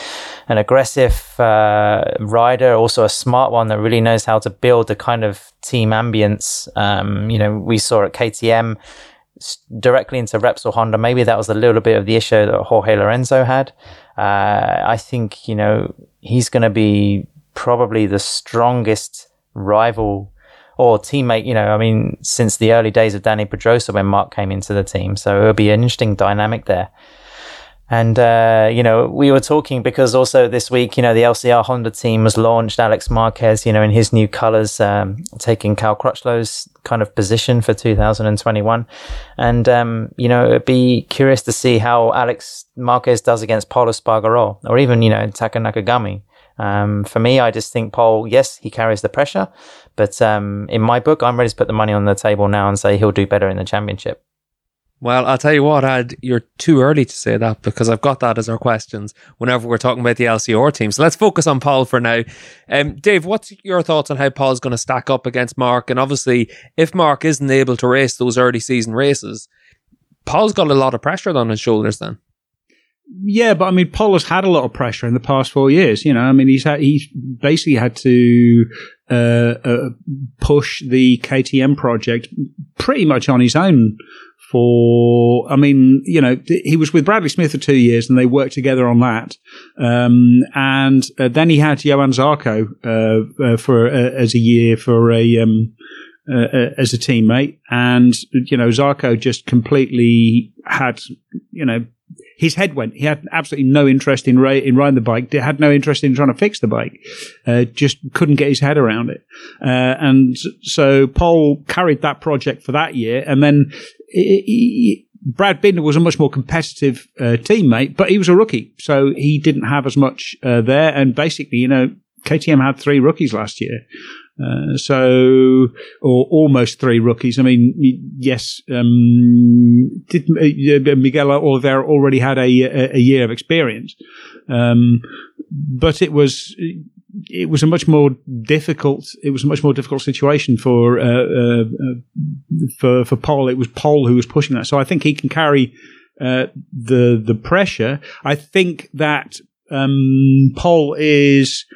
Speaker 5: an aggressive uh, rider, also a smart one that really knows how to build a kind of team ambience. Um, you know, we saw at KTM directly into Repsol Honda. Maybe that was a little bit of the issue that Jorge Lorenzo had. Uh, I think, you know, he's going to be probably the strongest rival or teammate, you know, I mean, since the early days of Dani Pedrosa when Marc came into the team. So it'll be an interesting dynamic there. And, uh, you know, we were talking because also this week, you know, the LCR Honda team was launched. Alex Marquez, you know, in his new colors, um, taking Cal Crutchlow's kind of position for 2021. And, um, you know, it'd be curious to see how Alex Marquez does against Pol Espargaro or even, you know, Taka Nakagami. Um, for me, I just think Pol, yes, he carries the pressure, but um, in my book, I'm ready to put the money on the table now and say he'll do better in the championship.
Speaker 2: Well, I'll tell you what, Ad, you're too early to say that because I've got that as our questions whenever we're talking about the LCR team. So let's focus on Pol for now. Um, Dave, what's your thoughts on how Pol's going to stack up against Marc? And obviously, if Marc isn't able to race those early season races, Pol's got a lot of pressure on his shoulders then.
Speaker 3: Yeah, but I mean, Pol has had a lot of pressure in the past four years. You know, I mean, he's had, he's basically had to uh, uh, push the KTM project pretty much on his own for, I mean, you know, he was with Bradley Smith for two years and they worked together on that. Um, and uh, then he had Johann Zarco, uh, uh, for, uh, as a year for a, um, uh, uh, as a teammate. And, you know, Zarco just completely had, you know, his head went. He had absolutely no interest in, in riding the bike. Had no interest in trying to fix the bike. Uh, just couldn't get his head around it. Uh, and so Pol carried that project for that year, and then he, he, Brad Binder was a much more competitive uh, teammate, but he was a rookie, so he didn't have as much uh, there. And basically, you know, KTM had three rookies last year. Uh, so, or almost three rookies. I mean, yes, um, did, uh, Miguel Oliveira already had a, a, year of experience, um, but it was it was a much more difficult. It was a much more difficult situation for uh, uh, for for Pol. It was Pol who was pushing that. So I think he can carry uh, the the pressure. I think that um, Pol is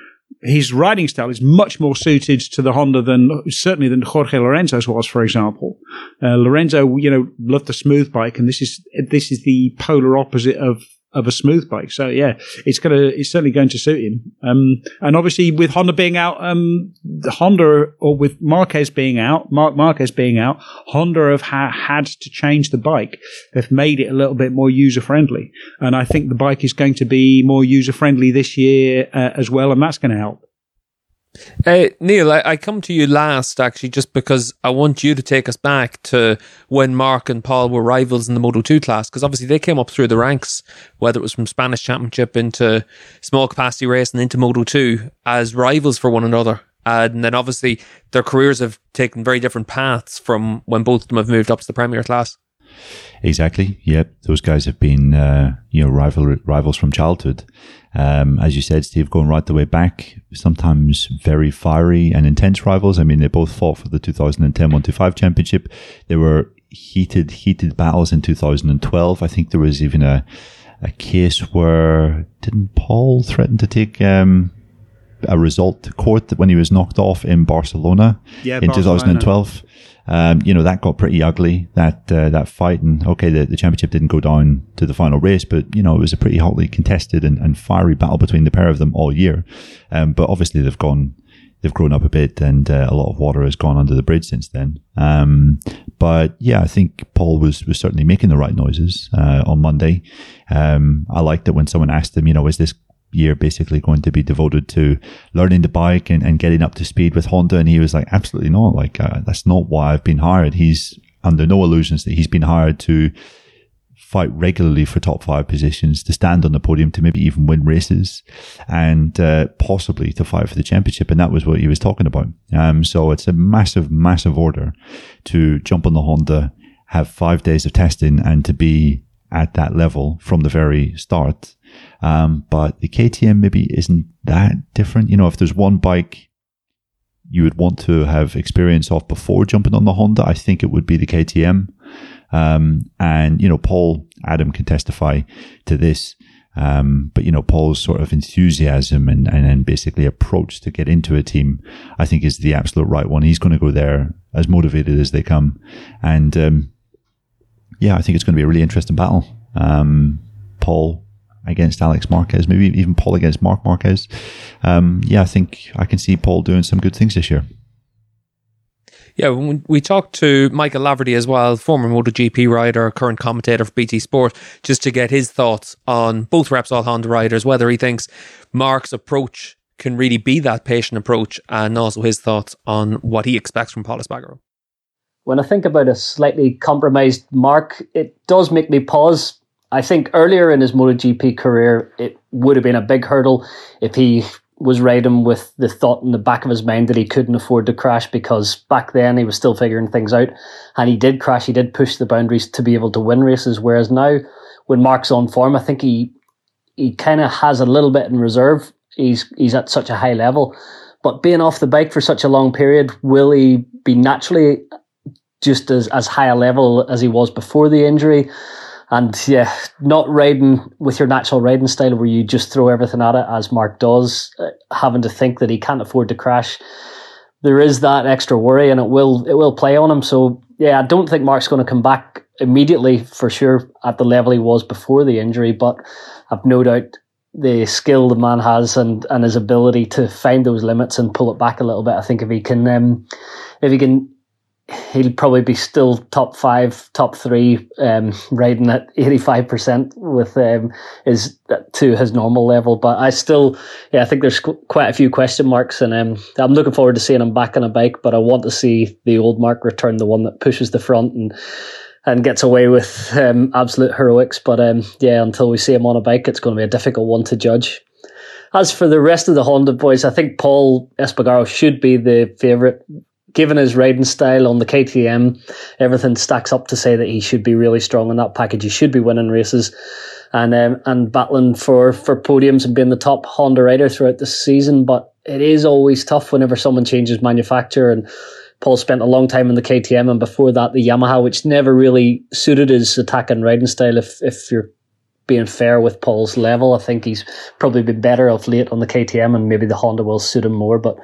Speaker 3: his riding style is much more suited to the Honda than certainly than Jorge Lorenzo's was, for example. Uh, Lorenzo, you know, loved the smooth bike, and this is this is the polar opposite of of a smooth bike. So yeah, it's gonna it's certainly going to suit him. Um, and obviously with Honda being out, um, Honda or with Marquez being out, Marc Marquez being out, Honda have ha- had to change the bike. They've made it a little bit more user friendly, and I think the bike is going to be more user friendly this year uh, as well, and that's going to help.
Speaker 2: Uh, Neil, I, I, come to you last actually, just because I want you to take us back to when Marc and Pol were rivals in the Moto 2 class, because obviously they came up through the ranks, whether it was from Spanish Championship into small capacity racing into Moto 2 as rivals for one another. And then obviously their careers have taken very different paths from when both of them have moved up to the Premier class.
Speaker 4: Exactly. Yep. Those guys have been, uh, you know, rival, rivals from childhood. Um, as you said, Steve, going right the way back, sometimes very fiery and intense rivals. I mean, they both fought for the 2010 125 championship. There were heated, heated battles in 2012. I think there was even a, a case where didn't Pol threaten to take, um, a result to court when he was knocked off in Barcelona
Speaker 3: yeah,
Speaker 4: in
Speaker 3: Barcelona.
Speaker 4: 2012 um, you know that got pretty ugly that uh, that fight. And okay the, the championship didn't go down to the final race but you know it was a pretty hotly contested and, and fiery battle between the pair of them all year. Um, but obviously they've gone they've grown up a bit and uh, a lot of water has gone under the bridge since then. Um, but yeah I think Pol was was certainly making the right noises uh, on Monday. Um, I liked it when someone asked him you know is this year basically going to be devoted to learning the bike and, and getting up to speed with Honda. And he was like, absolutely not. Like, uh, that's not why I've been hired. He's under no illusions that he's been hired to fight regularly for top five positions, to stand on the podium, to maybe even win races, and uh, possibly to fight for the championship. And that was what he was talking about. Um, so it's a massive, massive order to jump on the Honda, have five days of testing, and to be at that level from the very start. Um, but the KTM maybe isn't that different. You know, if there's one bike you would want to have experience of before jumping on the Honda, I think it would be the KTM. Um, and, you know, Pol Adam can testify to this. Um, but you know, Pol's sort of enthusiasm and, and, and basically approach to get into a team, I think is the absolute right one. He's going to go there as motivated as they come. And, um, yeah, I think it's going to be a really interesting battle. Um, Pol against Alex Marquez, maybe even Pol against Marc Marquez. Um, yeah, I think I can see Pol doing some good things this year.
Speaker 2: Yeah, we talked to Michael Laverty as well, former MotoGP rider, current commentator for BT Sport, just to get his thoughts on both Repsol Honda riders, whether he thinks Marc's approach can really be that patient approach, and also his thoughts on what he expects from Pol Espargaro.
Speaker 7: When I think about a slightly compromised Marc, it does make me pause I think earlier in his MotoGP career, it would have been a big hurdle if he was riding with the thought in the back of his mind that he couldn't afford to crash because back then he was still figuring things out and he did crash, he did push the boundaries to be able to win races. Whereas now, when Marc's on form, I think he he kind of has a little bit in reserve. He's he's at such a high level, but being off the bike for such a long period, will he be naturally just as as high a level as he was before the injury? And yeah, not riding with your natural riding style where you just throw everything at it as Marc does, uh, having to think that he can't afford to crash. There is that extra worry and it will it will play on him. So yeah, I don't think Marc's going to come back immediately for sure at the level he was before the injury, but I've no doubt the skill the man has and, and his ability to find those limits and pull it back a little bit. I think if he can um, if he can he'll probably be still top five, top three, um, riding at eighty five percent with um, is to his normal level. But I still, yeah, I think there's quite a few question marks, and um, I'm looking forward to seeing him back on a bike. But I want to see the old Marc return, the one that pushes the front and and gets away with um, absolute heroics. But um, yeah, until we see him on a bike, it's going to be a difficult one to judge. As for the rest of the Honda boys, I think Pol Espargaro should be the favourite given his riding style on the KTM, everything stacks up to say that he should be really strong in that package. He should be winning races and um, and battling for, for podiums and being the top Honda rider throughout the season. But it is always tough whenever someone changes manufacturer. And Pol spent a long time in the KTM and before that the Yamaha, which never really suited his attack and riding style. If if you're being fair with Pol's level, I think he's probably been better of late on the KTM, and maybe the Honda will suit him more. But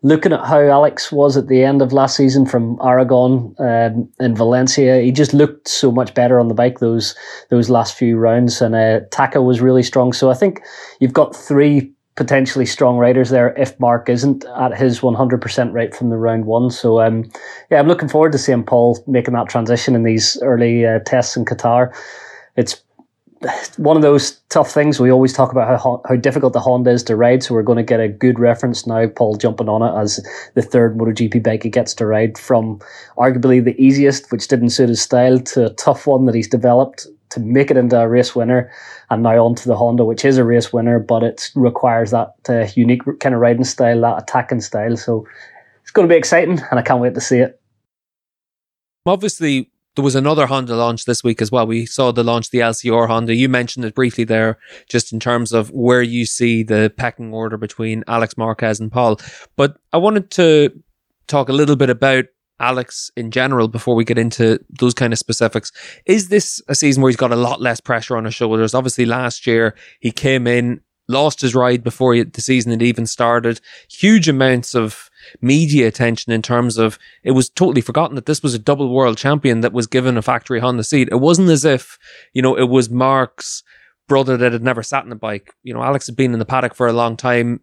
Speaker 7: looking at how Alex was at the end of last season from Aragon um, in Valencia, he just looked so much better on the bike those those last few rounds, and uh, Taka was really strong. So I think you've got three potentially strong riders there if Marc isn't at his 100% rate from the round one. So um, yeah, I'm looking forward to seeing Pol making that transition in these early uh, tests in Qatar. It's one of those tough things. We always talk about how how difficult the Honda is to ride, so we're going to get a good reference now. Pol jumping on it as the third MotoGP bike he gets to ride from arguably the easiest, which didn't suit his style, to a tough one that he's developed to make it into a race winner, and now onto the Honda, which is a race winner, but it requires that uh, unique kind of riding style, that attacking style. So it's going to be exciting, and I can't wait to see it.
Speaker 2: Obviously, there was another Honda launch this week as well. We saw the launch the LCR Honda. You mentioned it briefly there, just in terms of where you see the pecking order between Alex Marquez and Pol. But I wanted to talk a little bit about Alex in general before we get into those kind of specifics. Is this a season where he's got a lot less pressure on his shoulders? Obviously, last year he came in, lost his ride before the season had even started. Huge amounts of media attention in terms of it was totally forgotten that this was a double world champion that was given a factory Honda seat. It wasn't as if, you know, it was Marc's brother that had never sat in a bike. You know, Alex had been in the paddock for a long time,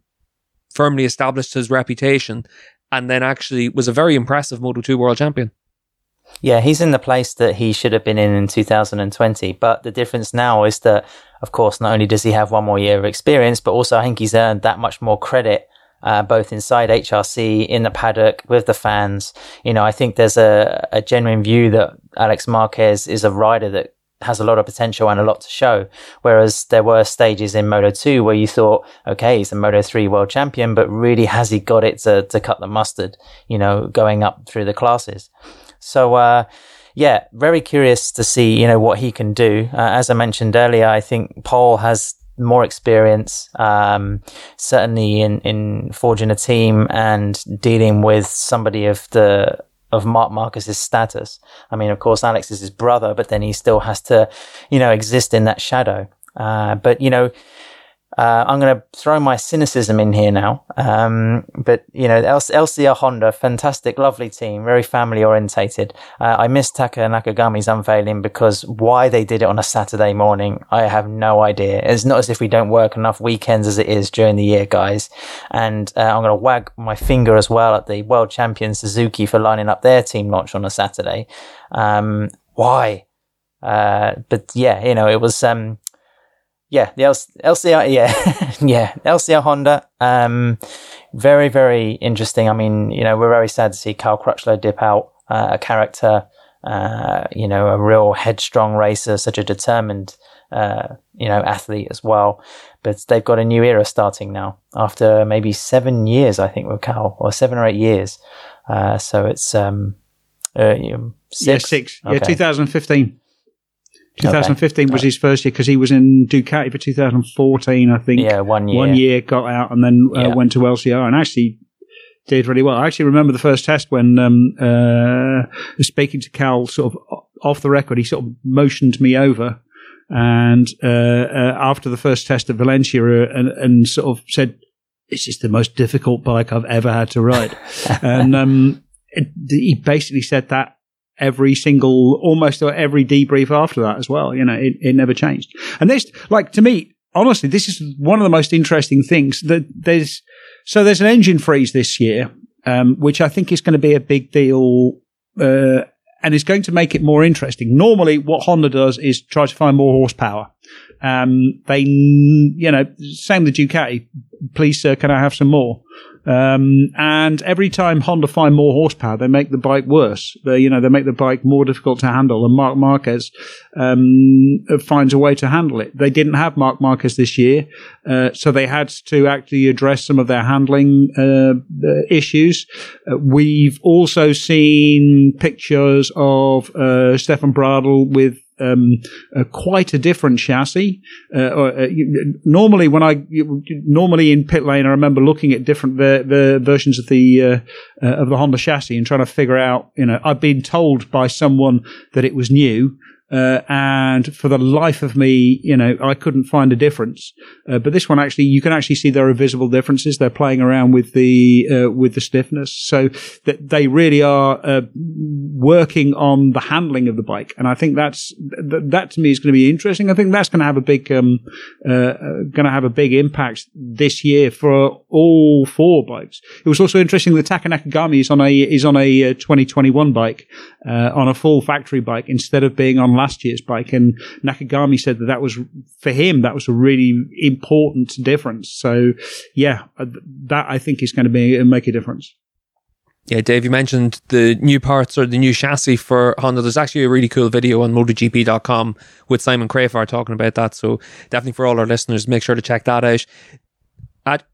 Speaker 2: firmly established his reputation, and then actually was a very impressive Moto2 world champion.
Speaker 5: Yeah, he's in the place that he should have been in in 2020. But the difference now is that, of course, not only does he have one more year of experience, but also I think he's earned that much more credit uh, both inside HRC, in the paddock, with the fans. You know, I think there's a, a genuine view that Alex Marquez is a rider that has a lot of potential and a lot to show. Whereas there were stages in Moto 2 where you thought, okay, he's a Moto 3 world champion, but really has he got it to, to cut the mustard, you know, going up through the classes? So, uh, yeah, very curious to see, you know, what he can do. Uh, as I mentioned earlier, I think Pol has more experience, um, certainly in, in forging a team and dealing with somebody of the of Marc Marquez's status. I mean, of course, Alex is his brother, but then he still has to, you know, exist in that shadow. Uh, but you know, uh, I'm going to throw my cynicism in here now. Um, but, you know, LCR Honda, fantastic, lovely team, very family orientated. Uh, I missed Taka Nakagami's unveiling because why they did it on a Saturday morning, I have no idea. It's not as if we don't work enough weekends as it is during the year, guys. And uh, I'm going to wag my finger as well at the world champion Suzuki for lining up their team launch on a Saturday. Um, why? Uh, but yeah, you know, it was, um, yeah, the LCR, yeah, yeah, LCR Honda. Um, very, very interesting. I mean, you know, we're very sad to see Cal Crutchlow dip out, uh, a character, uh, you know, a real headstrong racer, such a determined, uh, you know, athlete as well. But they've got a new era starting now after maybe seven years, I think, with Cal, or seven or eight years. Uh, so it's, um, uh,
Speaker 3: six. Yeah, six. Okay. Yeah, 2015. 2015 okay. was his first year because he was in Ducati for 2014, I think.
Speaker 5: Yeah, one year.
Speaker 3: One year, got out and then uh, yeah. went to LCR and actually did really well. I actually remember the first test when um, uh, speaking to Cal, sort of off the record, he sort of motioned me over. And uh, uh after the first test at Valencia, uh, and, and, sort of said, "This is the most difficult bike I've ever had to ride." and um, it, he basically said that every single, almost every debrief after that as well. You know, it, it never changed. And this, like, to me, honestly, this is one of the most interesting things that there's, so there's an engine freeze this year, um, which I think is going to be a big deal, uh, and is going to make it more interesting. Normally, what Honda does is try to find more horsepower. Um, they, you know, same with Ducati. Please, sir, can I have some more? Um, and every time Honda find more horsepower, they make the bike worse. They, you know, they make the bike more difficult to handle. And Marc Marquez um, finds a way to handle it. They didn't have Marc Marquez this year, uh, so they had to actually address some of their handling uh, issues. Uh, we've also seen pictures of uh, Stefan Bradl with um, uh, quite a different chassis. Uh, or, uh, normally, when I normally in pit lane, I remember looking at different ver- ver- versions of the uh, of the Honda chassis and trying to figure out. You know, I've been told by someone that it was new. Uh, and for the life of me, you know, I couldn't find a difference. Uh, but this one actually, you can actually see there are visible differences. They're playing around with the uh, with the stiffness, so that they really are uh, working on the handling of the bike. And I think that's that, that to me is going to be interesting. I think that's going to have a big um, uh, uh, going to have a big impact this year for all four bikes. It was also interesting that Taka is on a is on a 2021 bike on a full factory bike instead of being on last year's bike. And Nakagami said that that was for him that was a really important difference. So yeah, uh, that I think is going to be make a difference.
Speaker 2: Yeah, Dave, you mentioned the new parts or the new chassis for Honda. There's actually a really cool video on MotoGP.com with Simon Crafar talking about that. So definitely for all our listeners, make sure to check that out. At-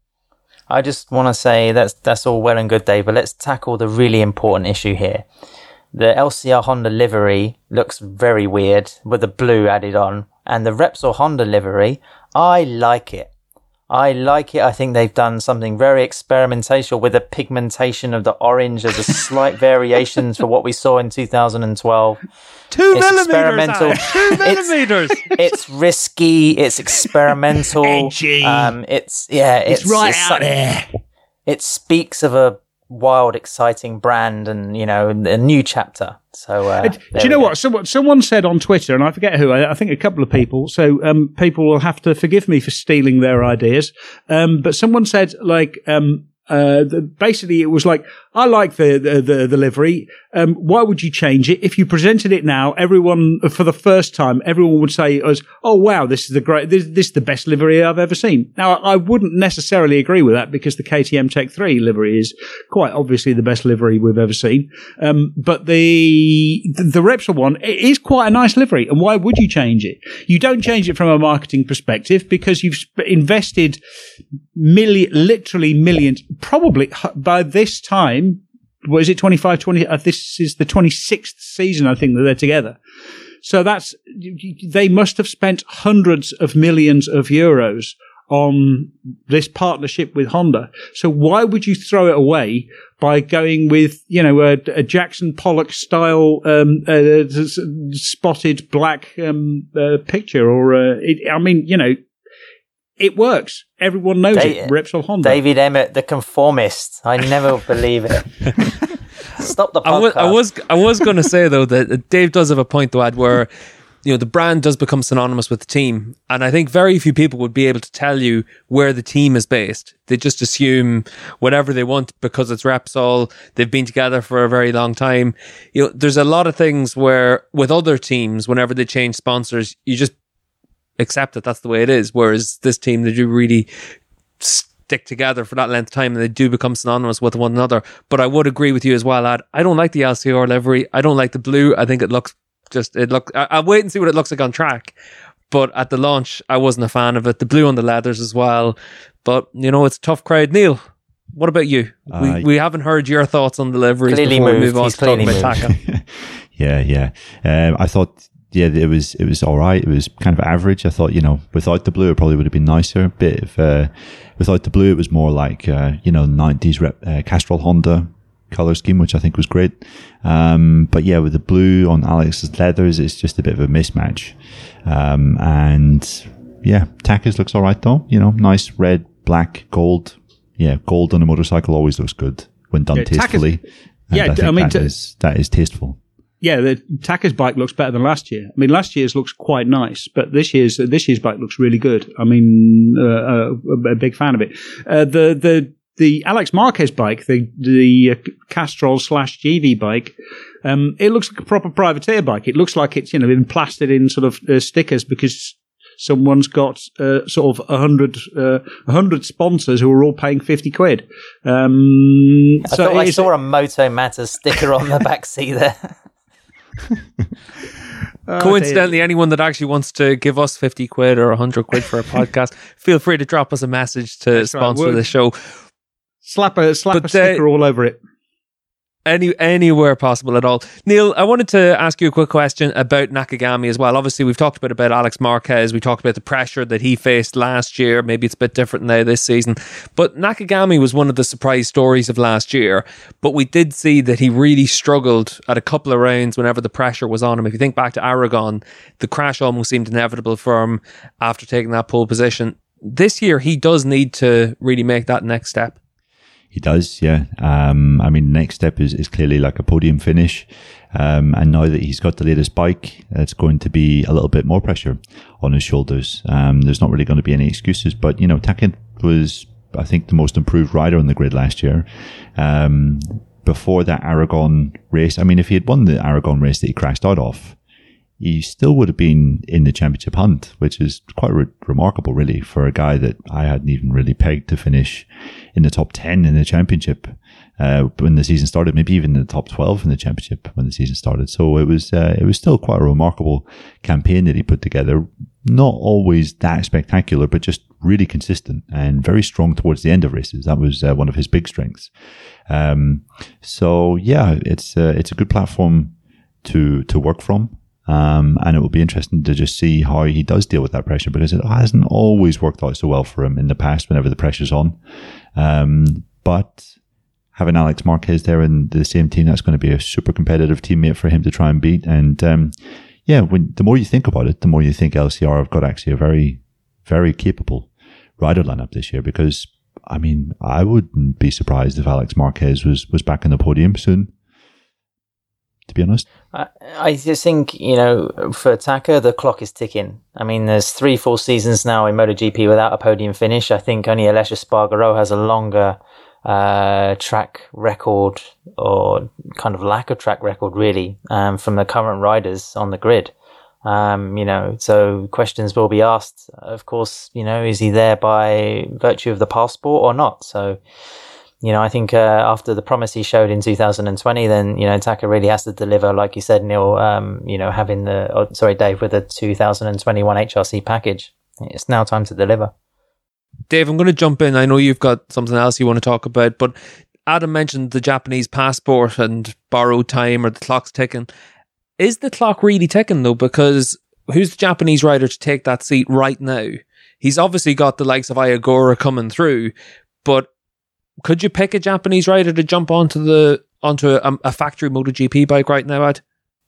Speaker 5: I just want to say that's that's all well and good, Dave, but let's tackle the really important issue here. The LCR Honda livery looks very weird with the blue added on, and the Repsol Honda livery, I like it. I like it. I think they've done something very experimental with the pigmentation of the orange. as a slight variations for what we saw in 2012.
Speaker 2: Two
Speaker 5: It's
Speaker 2: millimeters.
Speaker 5: experimental.
Speaker 2: Two millimeters.
Speaker 5: It's risky. It's experimental.
Speaker 3: Edgy.
Speaker 5: Um, it's yeah. It's,
Speaker 3: It's right
Speaker 5: it's
Speaker 3: out there.
Speaker 5: It speaks of a wild, exciting brand, and you know, a new chapter. So, uh,
Speaker 3: Do you know what? Someone, someone said on Twitter, and I forget who. I, I think a couple of people. So um, people will have to forgive me for stealing their ideas. Um, but someone said like. Um, uh, the, basically, it was like I like the the, the, the livery. Um, why would you change it? If you presented it now, everyone for the first time, everyone would say us, "Oh wow, this is the great, this, this is the best livery I've ever seen." Now, I wouldn't necessarily agree with that because the KTM Tech Three livery is quite obviously the best livery we've ever seen. Um, but the the Repsol one it is quite a nice livery, and why would you change it? You don't change it from a marketing perspective because you've invested million, literally millions. Probably by this time, was it 25, 20? Uh, this is the 26th season, I think, that they're together. So that's, they must have spent hundreds of millions of euros on this partnership with Honda. So why would you throw it away by going with, you know, a, a Jackson Pollock style, um, uh, spotted black, um, uh, picture or, uh, it, I mean, you know, it works. Everyone knows
Speaker 5: They-
Speaker 3: it. Repsol Honda.
Speaker 5: David Emmett, the conformist. I never believe it. Stop the podcast.
Speaker 2: I was, I was, was going to say though that Dave does have a point to add where, you know, the brand does become synonymous with the team, and I think very few people would be able to tell you where the team is based. They just assume whatever they want because it's Repsol. They've been together for a very long time. You know, there's a lot of things where with other teams, whenever they change sponsors, you just accept that that's the way it is. Whereas this team, they do really stick together for that length of time and they do become synonymous with one another. But I would agree with you as well, Ad. I don't like the LCR livery. I don't like the blue. I think it looks just, it look, I, I'll wait and see what it looks like on track. But at the launch, I wasn't a fan of it. The blue on the leathers as well. But, you know, it's a tough crowd. Neil, what about you?
Speaker 4: Uh,
Speaker 2: we, we haven't heard your thoughts on the liveries
Speaker 5: Clearly
Speaker 2: before we move on
Speaker 5: He's
Speaker 2: to talk
Speaker 5: clearly
Speaker 2: about
Speaker 5: moved.
Speaker 2: Taka.
Speaker 4: Yeah, yeah. Um, I thought, yeah, it was it was all right. It was kind of average. I thought, you know, without the blue, it probably would have been nicer. Bit of uh, without the blue, it was more like uh, you know, nineties rep, uh, Castrol Honda color scheme, which I think was great. Um, but yeah, with the blue on Alex's leathers, it's just a bit of a mismatch. Um, and yeah, Taka's looks all right though. You know, nice red, black, gold. Yeah, gold on a motorcycle always looks good when done
Speaker 3: Yeah,
Speaker 4: tastefully. And
Speaker 3: Yeah,
Speaker 4: I,
Speaker 3: I mean,
Speaker 4: that
Speaker 3: to-
Speaker 4: is- that is tasteful.
Speaker 3: Yeah, the Taka's bike looks better than last year. I mean, last year's looks quite nice, but this year's this year's bike looks really good. I mean, uh, uh, a big fan of it. Uh, the the the Alex Marquez bike, the the uh, Castrol slash GV bike, um, it looks like a proper privateer bike. It looks like it's you know been plastered in sort of uh, stickers because someone's got uh, sort of a hundred uh, a hundred sponsors who are all paying fifty quid. Um,
Speaker 5: I
Speaker 3: so
Speaker 5: thought I saw a Moto Matters sticker on the back seat there.
Speaker 3: oh,
Speaker 2: Coincidentally, anyone that actually wants to give us 50 quid or 100 quid for a podcast, feel free to drop us a message to
Speaker 3: That's
Speaker 2: sponsor
Speaker 3: We're-
Speaker 2: the show.
Speaker 3: slap a slap
Speaker 2: But
Speaker 3: a sticker all over it.
Speaker 2: Any anywhere possible at all. Neil, I wanted to ask you a quick question about Nakagami as well. Obviously, we've talked a bit about Alex Marquez. We talked about the pressure that he faced last year. Maybe it's a bit different now this season. But Nakagami was one of the surprise stories of last year. But we did see that he really struggled at a couple of rounds whenever the pressure was on him. If you think back to Aragon, the crash almost seemed inevitable for him after taking that pole position. This year, he does need to really make that next step.
Speaker 4: He does, yeah. Um, I mean, the next step is, is clearly like a podium finish. Um, and now that he's got the latest bike, it's going to be a little bit more pressure on his shoulders. Um, there's not really going to be any excuses, but you know, Taka was, I think, the most improved rider on the grid last year. Um, before that Aragon race, I mean, if he had won the Aragon race that he crashed out of, he still would have been in the championship hunt, which is quite re- remarkable, really, for a guy that I hadn't even really pegged to finish in the top 10 in the championship uh, when the season started, maybe even in the top 12 in the championship when the season started. So it was, uh, it was still quite a remarkable campaign that he put together. Not always that spectacular, but just really consistent and very strong towards the end of races. That was uh, one of his big strengths. Um, so yeah, it's, uh, it's a good platform to, to work from. Um, and it will be interesting to just see how he does deal with that pressure because it hasn't always worked out so well for him in the past whenever the pressure's on. Um, but having Alex Marquez there in the same team, that's going to be a super competitive teammate for him to try and beat. And um, yeah, when the more you think about it, the more you think LCR have got actually a very, very capable rider lineup this year because I mean, I wouldn't be surprised if Alex Marquez was, was back in the podium soon to be honest.
Speaker 5: I, I just think, you know, for Taka, the clock is ticking. I mean, there's three full seasons now in MotoGP without a podium finish. I think only Aleix Espargaro has a longer uh, track record or kind of lack of track record, really, um, from the current riders on the grid. Um, you know, so questions will be asked. Of course, you know, is he there by virtue of the passport or not? So, you know, I think uh, after the promise he showed in 2020, then you know Taka really has to deliver, like you said, Neil. Um, you know, having the oh, sorry, Dave, with the 2021 HRC package, it's now time to deliver.
Speaker 2: Dave, I'm going to jump in. I know you've got something else you want to talk about, but Adam mentioned the Japanese passport and borrowed time or the clock's ticking. Is the clock really ticking though? Because who's the Japanese rider to take that seat right now? He's obviously got the likes of Ai Ogura coming through, but could you pick a Japanese rider to jump onto the onto a, a factory MotoGP bike right now, Ed?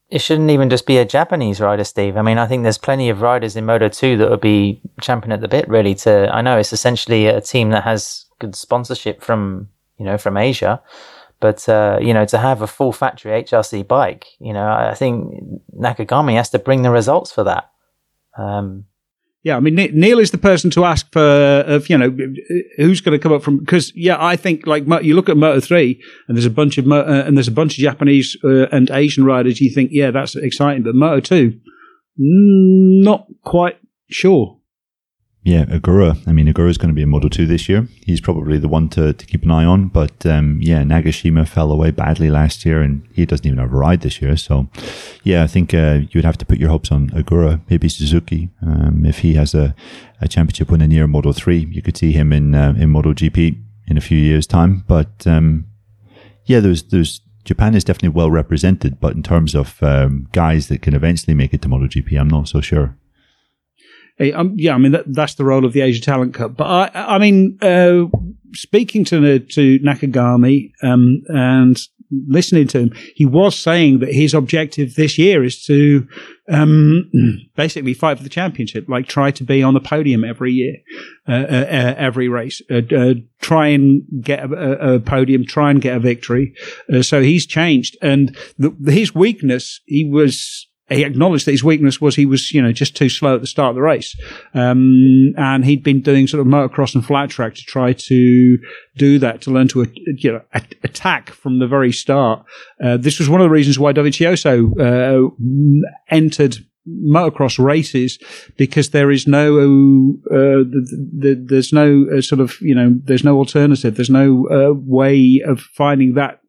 Speaker 5: It shouldn't even just be a Japanese rider, Steve. I mean, I think there's plenty of riders in Moto 2 that would be champing at the bit, really. To I know it's essentially a team that has good sponsorship from you know from Asia, but uh, you know to have a full factory HRC bike, you know, I think Nakagami has to bring the results for that. Um,
Speaker 3: yeah, I mean Neil is the person to ask for of you know who's going to come up from because yeah I think like you look at Moto three and there's a bunch of uh, and there's a bunch of Japanese uh, and Asian riders you think yeah that's exciting but Moto two not quite sure
Speaker 4: yeah, Ogura. I mean, Ogura is going to be in Moto 2 this year. He's probably the one to, to keep an eye on. But um, yeah, Nagashima fell away badly last year and he doesn't even have a ride this year. So yeah, I think uh, you would have to put your hopes on Ogura, maybe Suzuki. Um, if he has a, a championship win in year Moto 3, you could see him in, uh, in Moto GP in a few years' time. But um, yeah, there's, there's, Japan is definitely well represented, but in terms of um, guys that can eventually make it to MotoGP, I'm not so sure.
Speaker 3: Um, yeah, I mean that, that's the role of the Asia Talent Cup. But I, I mean, uh, speaking to to Nakagami um, and listening to him, he was saying that his objective this year is to um, basically fight for the championship, like try to be on the podium every year, uh, uh, uh every race, uh, uh, try and get a, a, podium, try and get a victory. so he's changed, and the, his weakness, he was he acknowledged that his weakness was he was, you know, just too slow at the start of the race. Um, and he'd been doing sort of motocross and flat track to try to do that, to learn to, you know, attack from the very start. Uh, this was one of the reasons why Dovizioso, uh, entered motocross races because there is no uh, the, the, there's no uh, sort of you know there's no alternative there's no uh, way of finding that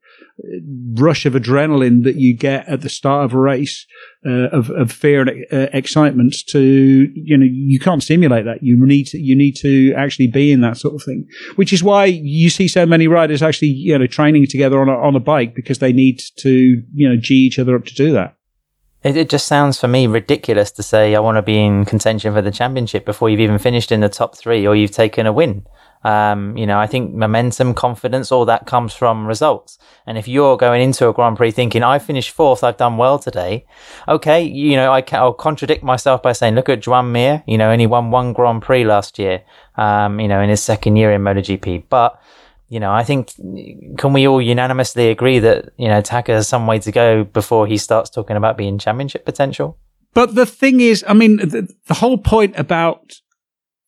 Speaker 3: rush of adrenaline that you get at the start of a race uh, of, of fear and uh, excitement to you know you can't simulate that you need to you need to actually be in that sort of thing which is why you see so many riders actually you know training together on a, on a bike because they need to you know g each other up to do that
Speaker 5: it, it just sounds for me ridiculous to say I want to be in contention for the championship before you've even finished in the top three or you've taken a win. Um, you know, I think momentum, confidence, all that comes from results. And if you're going into a Grand Prix thinking, I finished fourth, I've done well today. Okay. You know, I will contradict myself by saying, look at Joan Mir, you know, only won one Grand Prix last year, um, you know, in his second year in MotoGP. But, you know, I think, can we all unanimously agree that, you know, Taka has some way to go before he starts talking about being championship potential?
Speaker 3: But the thing is, I mean, the, the whole point about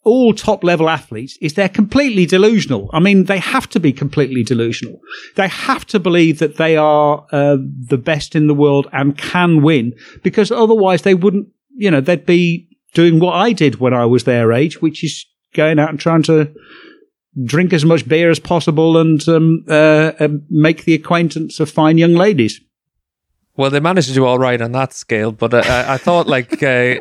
Speaker 3: all top level athletes is they're completely delusional. I mean, they have to be completely delusional. They have to believe that they are uh, the best in the world and can win because otherwise they wouldn't, you know, they'd be doing what I did when I was their age, which is going out and trying to drink as much beer as possible and um, uh, uh, make the acquaintance of fine young ladies.
Speaker 2: Well, they managed to do all right on that scale, but uh, I thought like uh,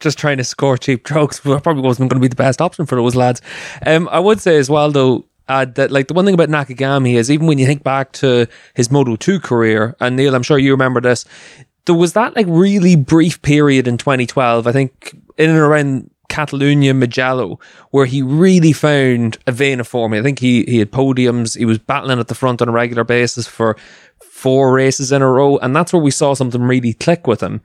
Speaker 2: just trying to score cheap jokes probably wasn't going to be the best option for those lads. Um, I would say as well, though, that like the one thing about Nakagami is even when you think back to his Moto 2 career, and Neil, I'm sure you remember this, there was that like really brief period in 2012, I think in and around Catalunya Mugello, where he really found a vein of form. I think he, he had podiums, he was battling at the front on a regular basis for four races in a row, and that's where we saw something really click with him.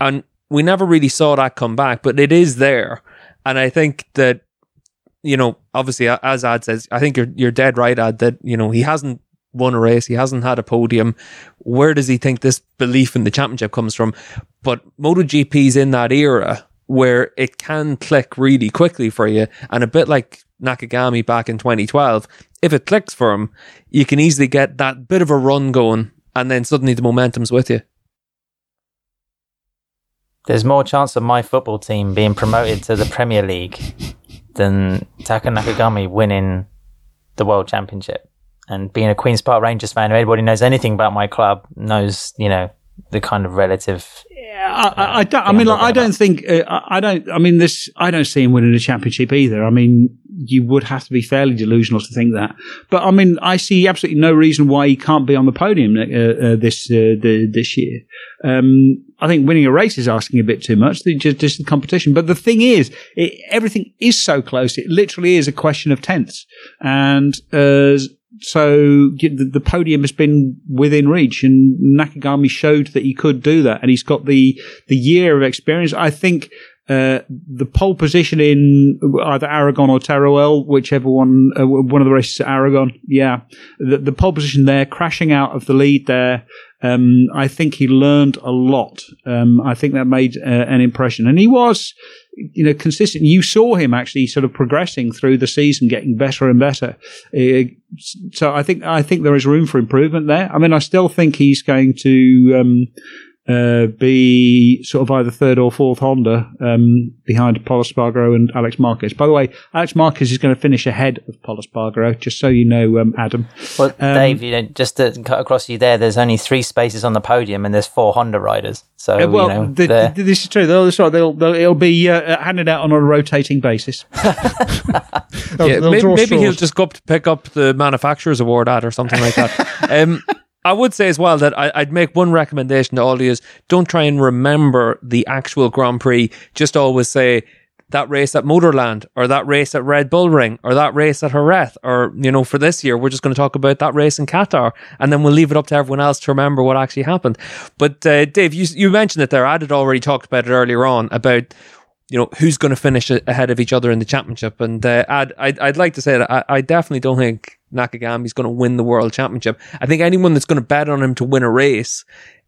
Speaker 2: And we never really saw that come back, but it is there. And I think that, you know, obviously, as Ad says, I think you're, you're dead right, Ad, that, you know, he hasn't won a race. He hasn't had a podium. Where does he think this belief in the championship comes from? But MotoGP's in that era where it can click really quickly for you. And a bit like Nakagami back in 2012, if it clicks for him, you can easily get that bit of a run going and then suddenly the momentum's with you
Speaker 5: there's more chance of my football team being promoted to the Premier League than Taka Nakagami winning the World Championship. And being a Queen's Park Rangers fan, if anybody knows anything about my club, knows, you know, the kind of relative.
Speaker 3: I, I don't. I mean, like, I don't think. Uh, I don't. I mean, this. I don't see him winning a championship either. I mean, you would have to be fairly delusional to think that. But I mean, I see absolutely no reason why he can't be on the podium uh, uh, this uh, the, this year. Um, I think winning a race is asking a bit too much. Just, just the competition. But the thing is, it, everything is so close. It literally is a question of tenths. And uh, so the, podium has been within reach, and Nakagami showed that he could do that, and he's got the the year of experience. I think uh, the pole position in either Aragon or Teruel, whichever one, uh, one of the races at Aragon. Yeah, the, the pole position there, crashing out of the lead there. Um, I think he learned a lot. Um, I think that made uh, an impression, and he was, you know, consistent. You saw him actually sort of progressing through the season, getting better and better. Uh, so I think I think there is room for improvement there. I mean, I still think he's going to. Um, uh, be sort of either third or fourth Honda um, behind Pol Espargaro and Alex Marquez. By the way, Alex Marquez is going to finish ahead of Pol Espargaro, just so you know, um, Adam.
Speaker 5: Well, um, Dave, you know, just to cut across you there, there's only three spaces on the podium and there's four Honda riders. So, uh, well, you know,
Speaker 3: the, the, this is true. They'll, sorry, they'll, they'll, it'll be uh, handed out on a rotating basis.
Speaker 2: they'll, yeah, maybe, maybe he'll just go up to pick up the manufacturer's award ad or something like that. um, I would say as well that I, would make one recommendation to all of you is don't try and remember the actual Grand Prix. Just always say that race at Motorland or that race at Red Bull Ring or that race at Jerez or, you know, for this year, we're just going to talk about that race in Qatar and then we'll leave it up to everyone else to remember what actually happened. But, uh, Dave, you, you mentioned it there. I had already talked about it earlier on about you know who's going to finish ahead of each other in the championship. And uh, I'd, I'd, I'd like to say that I, I definitely don't think Nakagami's going to win the world championship. I think anyone that's going to bet on him to win a race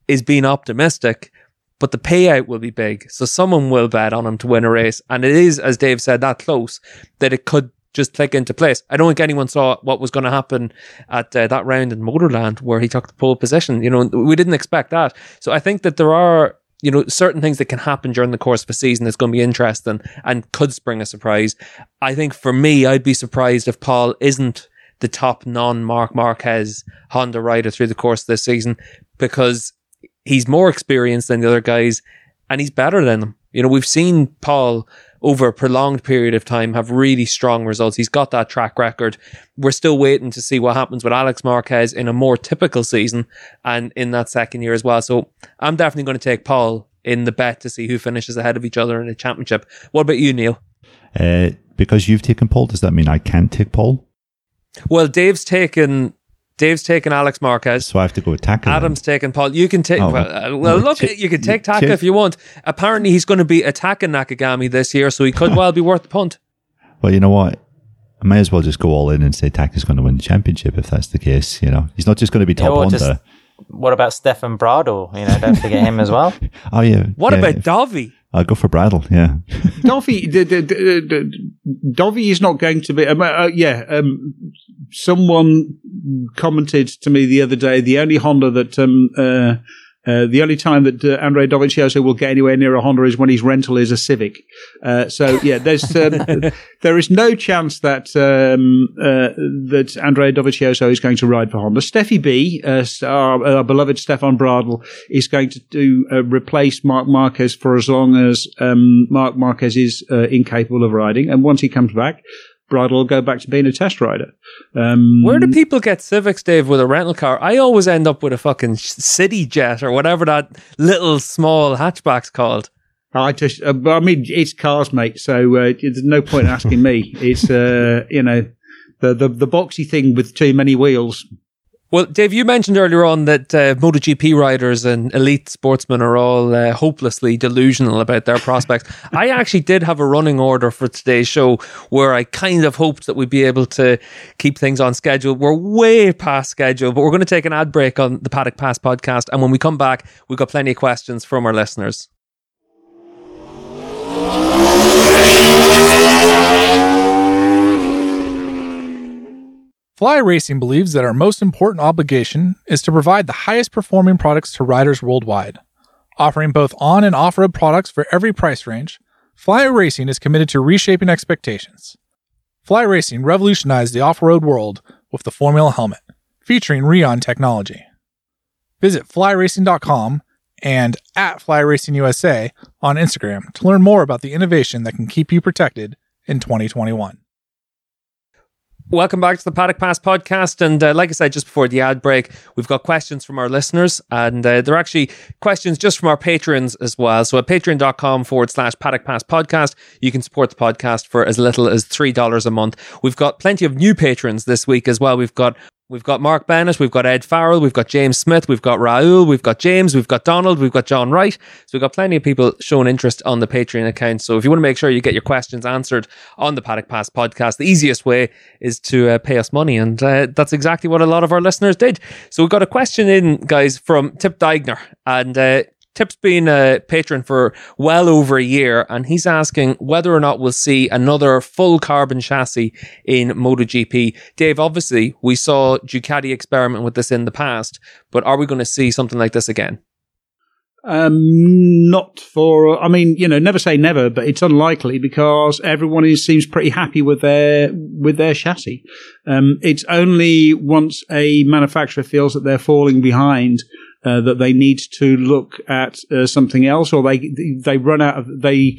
Speaker 2: is being optimistic. But the payout will be big, so someone will bet on him to win a race, and it is, as Dave said, that close that it could just click into place. I don't think anyone saw what was going to happen at uh, that round in Motorland where he took the pole position. You know, we didn't expect that. So I think that there are you know, certain things that can happen during the course of a season that's going to be interesting and could spring a surprise. I think for me, I'd be surprised if Pol isn't the top non Marc Marquez Honda rider through the course of this season because he's more experienced than the other guys and he's better than them. You know, we've seen Pol over a prolonged period of time have really strong results. He's got that track record. We're still waiting to see what happens with Alex Marquez in a more typical season and in that second year as well. So I'm definitely going to take Pol in the bet to see who finishes ahead of each other in the championship. What about you, Neil?
Speaker 4: Uh, because you've taken Pol, does that mean I can't take Pol?
Speaker 2: Well, Dave's taken Dave's taken Alex Marquez.
Speaker 4: So I have to go with Taka.
Speaker 2: Adam's taken Pol. You can take. Oh, well, uh, well no, look, t- you can take Taka t- if you want. Apparently, he's going to be attacking Nakagami this year, so he could well be worth the punt.
Speaker 4: Well, you know what? I may as well just go all in and say Taka's going to win the championship if that's the case. You know, he's not just going to be top yeah, Honda.
Speaker 5: What about Stefan Bradl? You know, don't forget him as well.
Speaker 4: Oh yeah.
Speaker 2: What
Speaker 4: yeah.
Speaker 2: about Dovi?
Speaker 4: I'll go for Bradl. Yeah,
Speaker 3: Dovi, the, Dovi is not going to be. Um, uh, yeah, um, someone commented to me the other day. The only Honda that um, uh, uh, the only time that uh, Andre Dovizioso will get anywhere near a Honda is when his rental is a Civic. Uh, so yeah, there's um, there is no chance that um, uh, that Andre Dovizioso is going to ride for Honda. Steffi B, uh, our, our, beloved Stefan Bradl, is going to do replace Marc Marquez for as long as um, Marc Marquez is incapable of riding, and once he comes back, Bradl will go back to being a test rider.
Speaker 2: Um, Where do people get Civics, Dave, with a rental car? I always end up with a fucking city jet or whatever that little small hatchback's called.
Speaker 3: I just, uh, I mean, it's cars, mate. So uh, there's no point asking me. It's, uh, you know, the, the the boxy thing with too many wheels.
Speaker 2: Well, Dave, you mentioned earlier on that uh, MotoGP riders and elite sportsmen are all uh, hopelessly delusional about their prospects. I actually did have a running order for today's show where I kind of hoped that we'd be able to keep things on schedule. We're way past schedule, but we're going to take an ad break on the Paddock Pass podcast. And when we come back, we've got plenty of questions from our listeners.
Speaker 1: Fly Racing believes that our most important obligation is to provide the highest performing products to riders worldwide. Offering both on and off road products for every price range, Fly Racing is committed to reshaping expectations. Fly Racing revolutionized the off road world with the Formula helmet, featuring Rheon technology. Visit flyracing.com and at Fly Racing USA on Instagram to learn more about the innovation that can keep you protected in 2021.
Speaker 2: Welcome back to the Paddock Pass podcast. And uh, like I said just before the ad break, we've got questions from our listeners. And uh, they're actually questions just from our patrons as well. So at patreon.com forward slash Paddock Pass podcast, you can support the podcast for as little as $3 a month. We've got plenty of new patrons this week as well. We've got We've got Mark Bennett, we've got Ed Farrell, we've got James Smith, we've got Raoul, we've got James, we've got Donald, we've got John Wright. So we've got plenty of people showing interest on the Patreon account. So if you want to make sure you get your questions answered on the Paddock Pass podcast, the easiest way is to uh, pay us money. And uh, that's exactly what a lot of our listeners did. So we've got a question in, guys, from Tip Deigner. And uh, Tip's been a patron for well over a year, and he's asking whether or not we'll see another full carbon chassis in MotoGP. Dave, obviously, we saw Ducati experiment with this in the past, but are we going to see something like this again?
Speaker 3: Um, not for, I mean, you know, never say never, but it's unlikely because everyone is, seems pretty happy with their, with their chassis. Um, it's only once a manufacturer feels that they're falling behind uh, that they need to look at uh, something else, or they they run out of they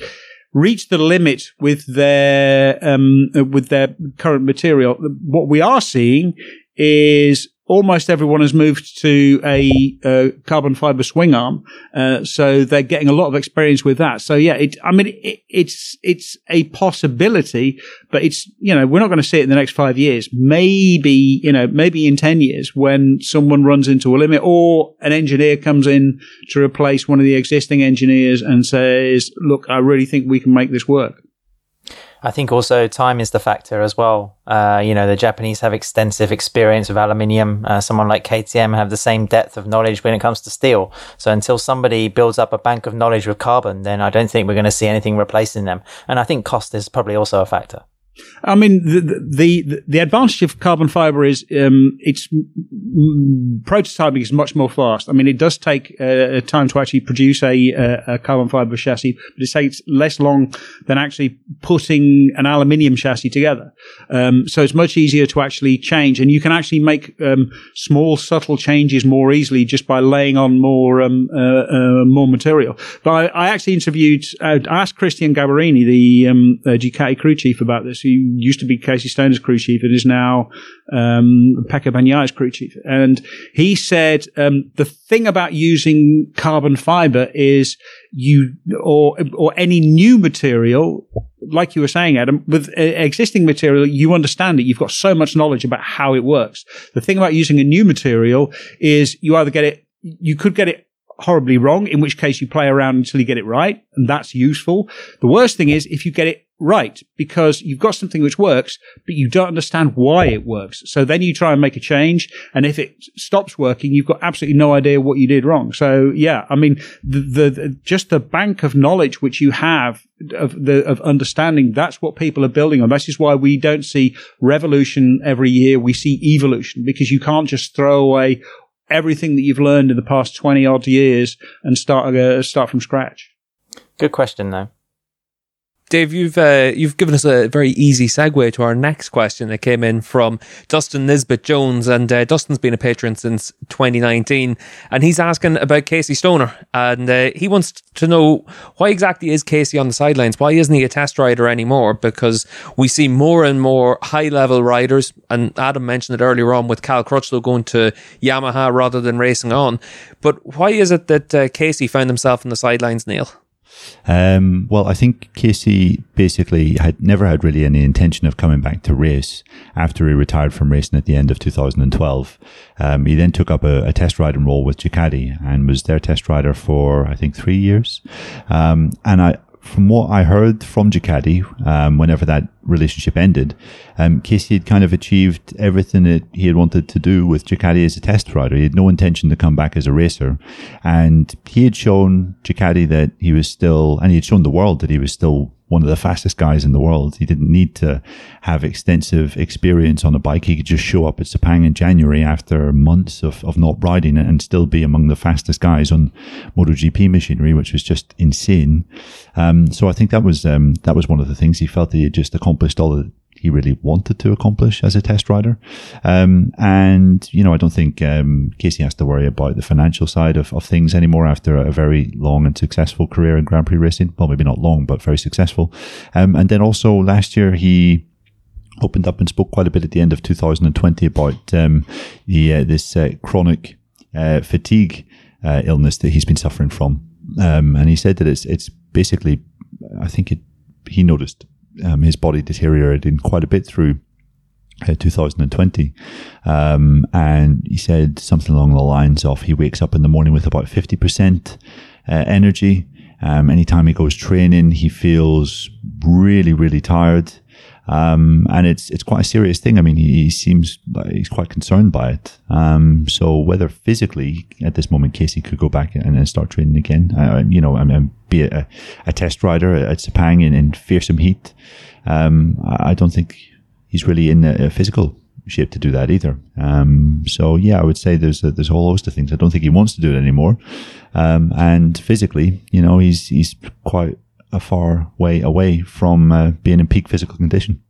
Speaker 3: reach the limit with their um, with their current material. What we are seeing is almost everyone has moved to a uh, carbon fiber swing arm, uh, so they're getting a lot of experience with that. So yeah, it, I mean, it, it's it's a possibility, but it's you know we're not going to see it in the next five years. Maybe you know maybe in ten years when someone runs into a limit or an engineer comes in to replace one of the existing engineers and says, "Look, I really think we can make this work."
Speaker 5: I think also time is the factor as well. Uh, you know, the Japanese have extensive experience with aluminium. Uh, someone like KTM have the same depth of knowledge when it comes to steel. So until somebody builds up a bank of knowledge with carbon, then I don't think we're going to see anything replacing them. And I think cost is probably also a factor.
Speaker 3: I mean, the, the, the advantage of carbon fiber is um, it's prototyping is much more fast. I mean, it does take uh, time to actually produce a, a, carbon fiber chassis, but it takes less long than actually putting an aluminium chassis together. Um, so it's much easier to actually change, and you can actually make um, small, subtle changes more easily just by laying on more um, uh, uh, more material. But I, I actually interviewed, uh, asked Cristian Gabarrini, the um, uh, Ducati crew chief, about this who used to be Casey Stoner's crew chief and is now um, Pecco Bagnaia's crew chief. And he said um, the thing about using carbon fiber is you or or any new material like you were saying, Adam, with existing material, you understand it. You've got so much knowledge about how it works. The thing about using a new material is you either get it, you could get it horribly wrong, in which case you play around until you get it right, and that's useful. The worst thing is if you get it right because you've got something which works, but you don't understand why it works. So then you try and make a change. And if it stops working, you've got absolutely no idea what you did wrong. So yeah, I mean, the, the, the just the bank of knowledge which you have of the, of understanding, that's what people are building on. This is why we don't see revolution every year. We see evolution because you can't just throw away everything that you've learned in the past 20 odd years and start, uh, start from scratch.
Speaker 5: Good question though.
Speaker 2: Dave, you've uh, you've given us a very easy segue to our next question that came in from Dustin Nisbet Jones, and uh, Dustin's been a patron since 2019, and he's asking about Casey Stoner, and uh, he wants to know why exactly is Casey on the sidelines? Why isn't he a test rider anymore? Because we see more and more high level riders, and Adam mentioned it earlier on with Cal Crutchlow going to Yamaha rather than racing on. But why is it that uh, Casey found himself on the sidelines, Neil?
Speaker 4: Um, well, I think Casey basically had never had really any intention of coming back to race after he retired from racing at the end of 2012. Um, he then took up a, a, test riding role with Ducati and was their test rider for, I think, three years. Um, and I, from what I heard from Ducati, um, whenever that relationship ended, um, Casey had kind of achieved everything that he had wanted to do with Ducati as a test rider. He had no intention to come back as a racer. And he had shown Ducati that he was still, and he had shown the world that he was still one of the fastest guys in the world. He didn't need to have extensive experience on a bike. He could just show up at Sepang in January after months of, of not riding it and still be among the fastest guys on MotoGP machinery, which was just insane. Um, so I think that was, um, that was one of the things he felt he had just accomplished all he really wanted to accomplish as a test rider. Um, and, you know, I don't think um, Casey has to worry about the financial side of, of things anymore after a very long and successful career in Grand Prix racing. Well, maybe not long, but very successful. Um, and then also last year, he opened up and spoke quite a bit at the end of 2020 about um, the, uh, this uh, chronic uh, fatigue uh, illness that he's been suffering from. Um, and he said that it's, it's basically, I think it, he noticed um, his body deteriorated quite a bit through uh, 2020. Um, and he said something along the lines of he wakes up in the morning with about 50% uh, energy. Um, anytime he goes training, he feels really, really tired. Um, and it's it's quite a serious thing. I mean, he, he seems like he's quite concerned by it. Um, so whether physically at this moment Casey could go back and, and start training again, uh, you know, I mean, be a, a test rider at Sepang in, in fearsome heat, um, I don't think he's really in a, a physical shape to do that either. Um, so yeah, I would say there's a, there's a whole host of things. I don't think he wants to do it anymore. Um, and physically, you know, he's he's quite a far way away from uh, being in peak physical condition.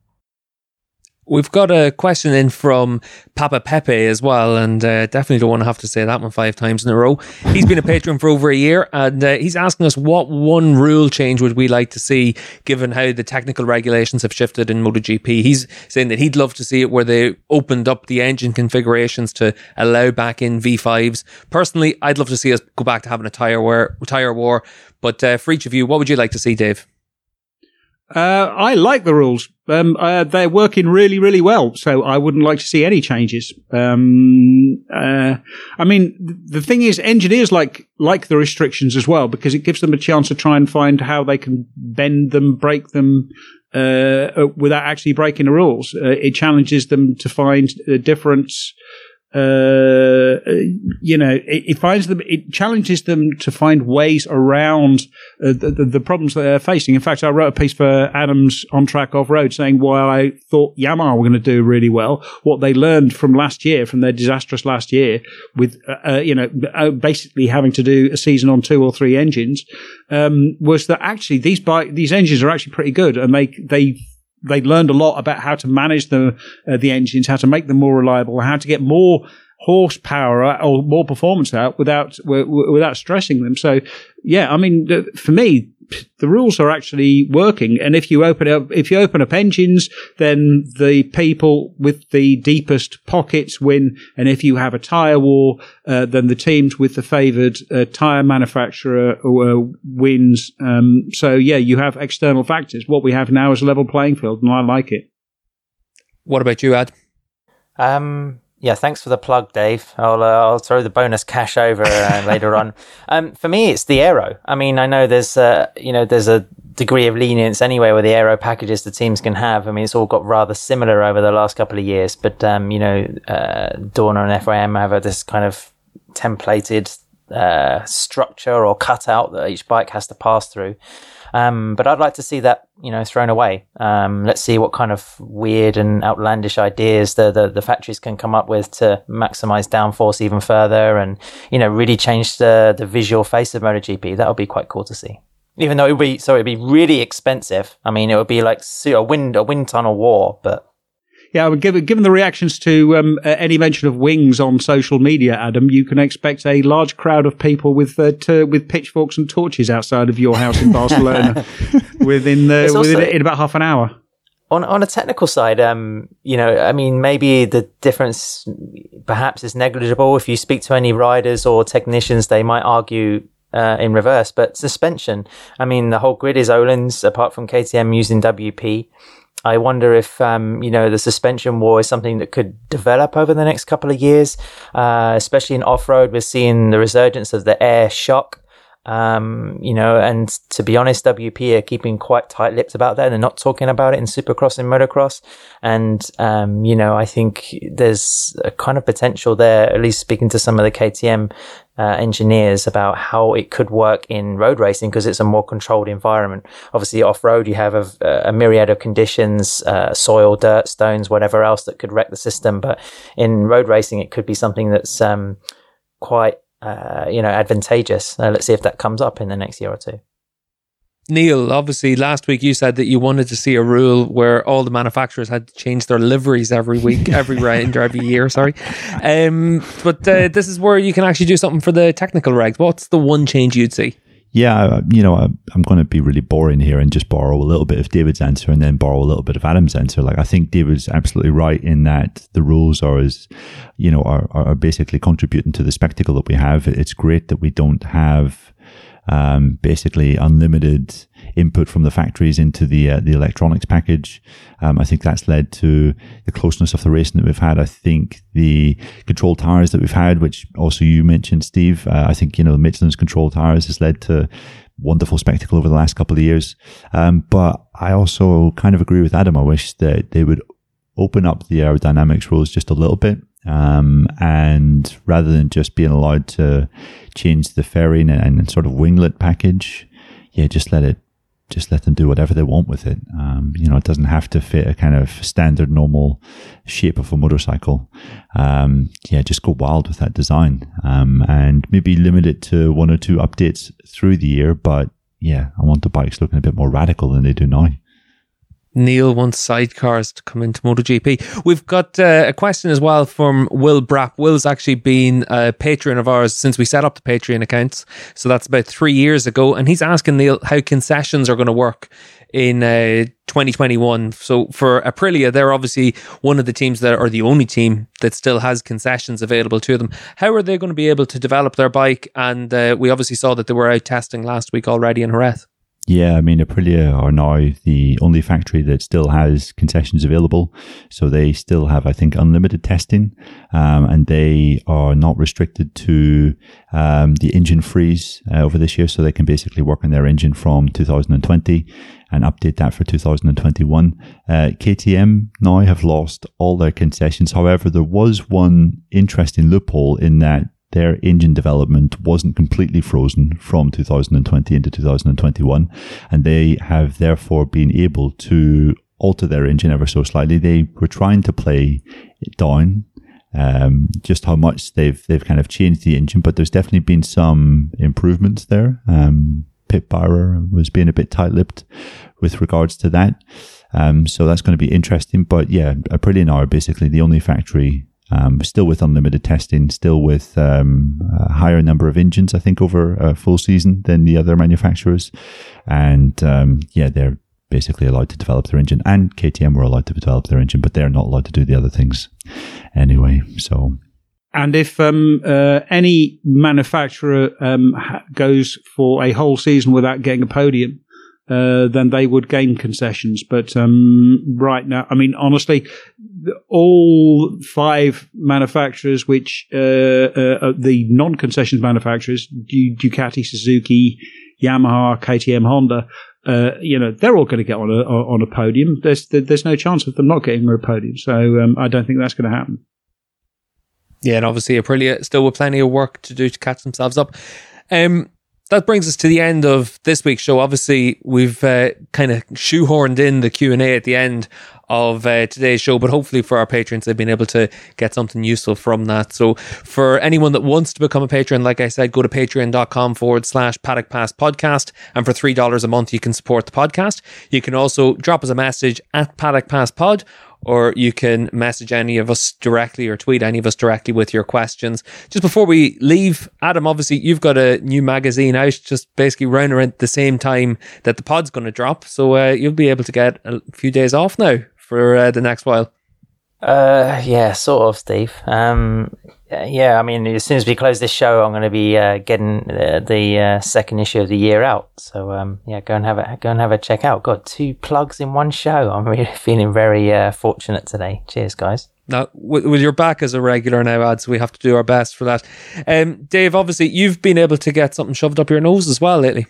Speaker 2: We've got a question in from Papa Pepe as well, and uh, definitely don't want to have to say that one five times in a row. He's been a patron for over a year, and uh, he's asking us what one rule change would we like to see, given how the technical regulations have shifted in MotoGP. He's saying that he'd love to see it where they opened up the engine configurations to allow back in V5s. Personally, I'd love to see us go back to having a tire war. Tire war. But uh, for each of you, what would you like to see, Dave?
Speaker 3: Uh, I like the rules. Um, uh, they're working really, really well. So I wouldn't like to see any changes. Um, uh, I mean, the thing is, engineers like like the restrictions as well because it gives them a chance to try and find how they can bend them, break them. Uh, without actually breaking the rules, uh, it challenges them to find a different uh, you know, it, it, finds them, it challenges them to find ways around uh, the, the, the, problems that they're facing. In fact, I wrote a piece for Adams on track off road saying while I thought Yamaha were going to do really well, what they learned from last year, from their disastrous last year, with uh, uh you know uh, basically having to do a season on two or three engines, um, was that actually these bike these engines are actually pretty good, and they they they learned a lot about how to manage the uh, the engines, how to make them more reliable, how to get more horsepower or more performance out without without stressing them. So, yeah, I mean, for me, the rules are actually working. And if you open up, if you open up engines, then the people with the deepest pockets win. And if you have a tire war, uh, then the teams with the favoured uh, tire manufacturer uh, wins. Um, so yeah, you have external factors. What we have now is a level playing field, and I like it.
Speaker 2: What about you, Ad?
Speaker 5: Um, yeah, thanks for the plug, Dave. I'll uh, I'll throw the bonus cash over uh, later on. Um, for me, it's the aero. I mean, I know there's uh, you know there's a degree of lenience anyway with the aero packages the teams can have. I mean, it's all got rather similar over the last couple of years, but um, you know, uh, Dorna and FIM have this kind of templated uh, structure or cutout that each bike has to pass through. Um, but I'd like to see that, you know, thrown away. Um, let's see what kind of weird and outlandish ideas the, the, the, factories can come up with to maximize downforce even further and, you know, really change the, the visual face of MotoGP. That would be quite cool to see. Even though it would be, so it'd be really expensive. I mean, it would be like a wind, a wind tunnel war, but
Speaker 3: yeah, given, given the reactions to um, uh, any mention of wings on social media, Adam, you can expect a large crowd of people with uh, t- with pitchforks and torches outside of your house in Barcelona within the, within also, in about half an hour.
Speaker 5: On on a technical side, um, you know, I mean, maybe the difference perhaps is negligible. If you speak to any riders or technicians, they might argue uh, in reverse. But suspension, I mean, the whole grid is Öhlins, apart from KTM using WP. I wonder if um, you know the suspension war is something that could develop over the next couple of years, uh, especially in off road. We're seeing the resurgence of the air shock. Um, you know, and to be honest, WP are keeping quite tight lipped about that. They're not talking about it in Supercross and Motocross. And, um, you know, I think there's a kind of potential there, at least speaking to some of the KTM uh, engineers about how it could work in road racing because it's a more controlled environment. Obviously, off road, you have a, a, myriad of conditions, uh, soil, dirt, stones, whatever else that could wreck the system. But in road racing, it could be something that's um, quite, uh, you know, advantageous. Uh, let's see if that comes up in the next year or two.
Speaker 2: Neil, obviously, last week you said that you wanted to see a rule where all the manufacturers had to change their liveries every week, every round, or every year. Sorry, um, but uh, this is where you can actually do something for the technical regs. What's the one change you'd see?
Speaker 4: Yeah, you know, I'm going to be really boring here and just borrow a little bit of David's answer and then borrow a little bit of Adam's answer. Like, I think David's absolutely right in that the rules are as, you know, are, are basically contributing to the spectacle that we have. It's great that we don't have um, basically unlimited input from the factories into the uh, the electronics package. Um, I think that's led to the closeness of the racing that we've had. I think the control tires that we've had, which also you mentioned, Steve. Uh, I think you know Michelin's control tires has led to wonderful spectacle over the last couple of years. Um, but I also kind of agree with Adam. I wish that they would open up the aerodynamics rules just a little bit. Um, and rather than just being allowed to change the fairing and, and, sort of winglet package, yeah, just let it, just let them do whatever they want with it. Um, you know, it doesn't have to fit a kind of standard normal shape of a motorcycle. Um, yeah, just go wild with that design. Um, and maybe limit it to one or two updates through the year. But yeah, I want the bikes looking a bit more radical than they do now.
Speaker 2: Neil wants sidecars to come into MotoGP. We've got uh, a question as well from Will Brapp. Will's actually been a patron of ours since we set up the Patreon accounts. So that's about three years ago. And he's asking Neil how concessions are going to work in uh, 2021. So for Aprilia, they're obviously one of the teams that are the only team that still has concessions available to them. How are they going to be able to develop their bike? And uh, we obviously saw that they were out testing last week already in Jerez.
Speaker 4: Yeah, I mean, Aprilia are now the only factory that still has concessions available. So they still have, I think, unlimited testing, um, and they are not restricted to um, the engine freeze uh, over this year. So they can basically work on their engine from 2020 and update that for 2021. Uh, KTM now have lost all their concessions. However, there was one interesting loophole in that their engine development wasn't completely frozen from 2020 into 2021, and they have therefore been able to alter their engine ever so slightly. They were trying to play it down um, just how much they've they've kind of changed the engine, but there's definitely been some improvements there. Um, Pit Beirer was being a bit tight-lipped with regards to that. Um, so that's going to be interesting. But yeah, Aprilia are basically the only factory um, still with unlimited testing, still with um, a higher number of engines, I think, over a full season than the other manufacturers. And um, yeah, they're basically allowed to develop their engine. And KTM were allowed to develop their engine, but they're not allowed to do the other things anyway. So.
Speaker 3: And if um, uh, any manufacturer um, goes for a whole season without getting a podium, uh, then they would gain concessions. But um, right now, I mean, honestly, all five manufacturers, which uh, uh, uh the non-concessions manufacturers, Ducati, Suzuki, Yamaha, KTM, Honda, uh, you know, they're all going to get on a on a podium. There's there's no chance of them not getting a podium. So um, I don't think that's going to happen.
Speaker 2: Yeah, and obviously Aprilia still with plenty of work to do to catch themselves up. Um, that brings us to the end of this week's show. Obviously, we've uh, kind of shoehorned in the Q and A at the end of uh, today's show, but hopefully for our patrons, they've been able to get something useful from that. So for anyone that wants to become a patron, like I said, go to patreon.com forward slash paddock pass podcast. And for $3 a month, you can support the podcast. You can also drop us a message at paddock pass pod or you can message any of us directly or tweet any of us directly with your questions. Just before we leave, Adam, obviously you've got a new magazine out just basically around around the same time that the pod's going to drop. So uh, you'll be able to get a few days off now for uh, the next while.
Speaker 5: Uh, yeah, sort of, Steve. Um, yeah, I mean, as soon as we close this show, I'm going to be uh, getting uh, the uh, second issue of the year out. So, um, yeah, go and have a go and have a check out. Got two plugs in one show. I'm really feeling very uh, fortunate today. Cheers, guys.
Speaker 2: Now, with, with your back as a regular now, ads, we have to do our best for that. Um, Dave, obviously, you've been able to get something shoved up your nose as well lately.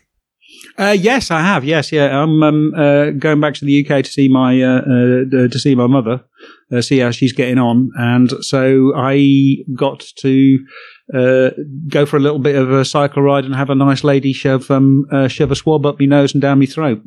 Speaker 3: Uh, yes, I have. Yes, yeah. I'm um, uh, going back to the UK to see my uh, uh to see my mother, uh, see how she's getting on, and so I got to uh, go for a little bit of a cycle ride and have a nice lady shove um, shove a swab up my nose and down my throat.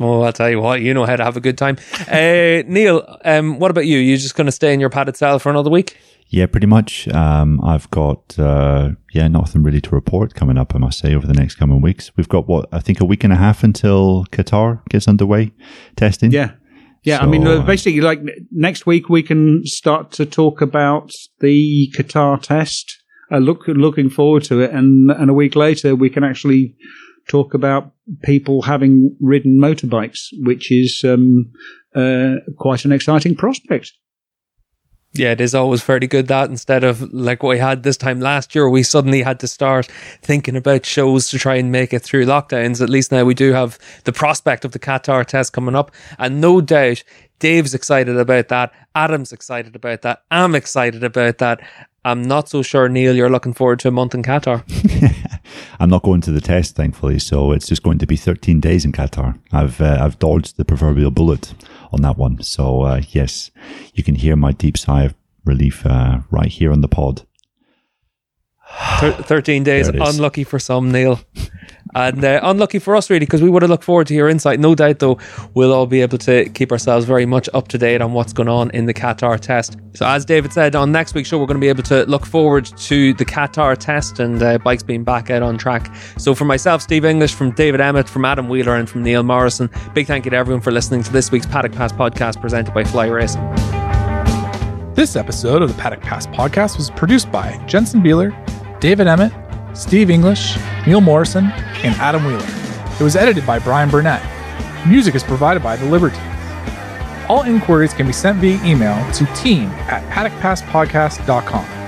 Speaker 2: Oh, I'll tell you what, you know how to have a good time. Neil, um, what about you? You just going to stay in your padded cell for another week?
Speaker 4: Yeah, pretty much. Um, I've got uh, yeah nothing really to report coming up. I must say over the next coming weeks. We've got what I think a week and a half until Qatar gets underway testing.
Speaker 3: Yeah, yeah. So, I mean, uh, basically, like next week we can start to talk about the Qatar test. Uh, look, looking forward to it, and and a week later we can actually talk about people having ridden motorbikes, which is um, uh, quite an exciting prospect.
Speaker 2: Yeah, it is always fairly good that instead of like what we had this time last year, we suddenly had to start thinking about shows to try and make it through lockdowns. At least now we do have the prospect of the Qatar test coming up. And no doubt Dave's excited about that. Adam's excited about that. I'm excited about that. I'm not so sure, Neil, you're looking forward to a month in Qatar.
Speaker 4: I'm not going to the test, thankfully, so it's just going to be 13 days in Qatar. I've uh, I've dodged the proverbial bullet on that one. So uh, yes, you can hear my deep sigh of relief uh, right here on the pod.
Speaker 2: 13 days, unlucky for some, Neil. And uh, unlucky for us, really, because we would have looked forward to your insight. No doubt, though, we'll all be able to keep ourselves very much up to date on what's going on in the Qatar test. So, as David said, on next week's show, we're going to be able to look forward to the Qatar test and uh, bikes being back out on track. So, for myself, Steve English, from David Emmett, from Adam Wheeler, and from Neil Morrison, big thank you to everyone for listening to this week's Paddock Pass podcast presented by Fly Racing.
Speaker 1: This episode of the Paddock Pass podcast was produced by Jensen Beeler, David Emmett, Steve English, Neil Morrison, and Adam Wheeler. It was edited by Brian Burnett. Music is provided by The Liberty. All inquiries can be sent via email to team at paddockpasspodcast.com.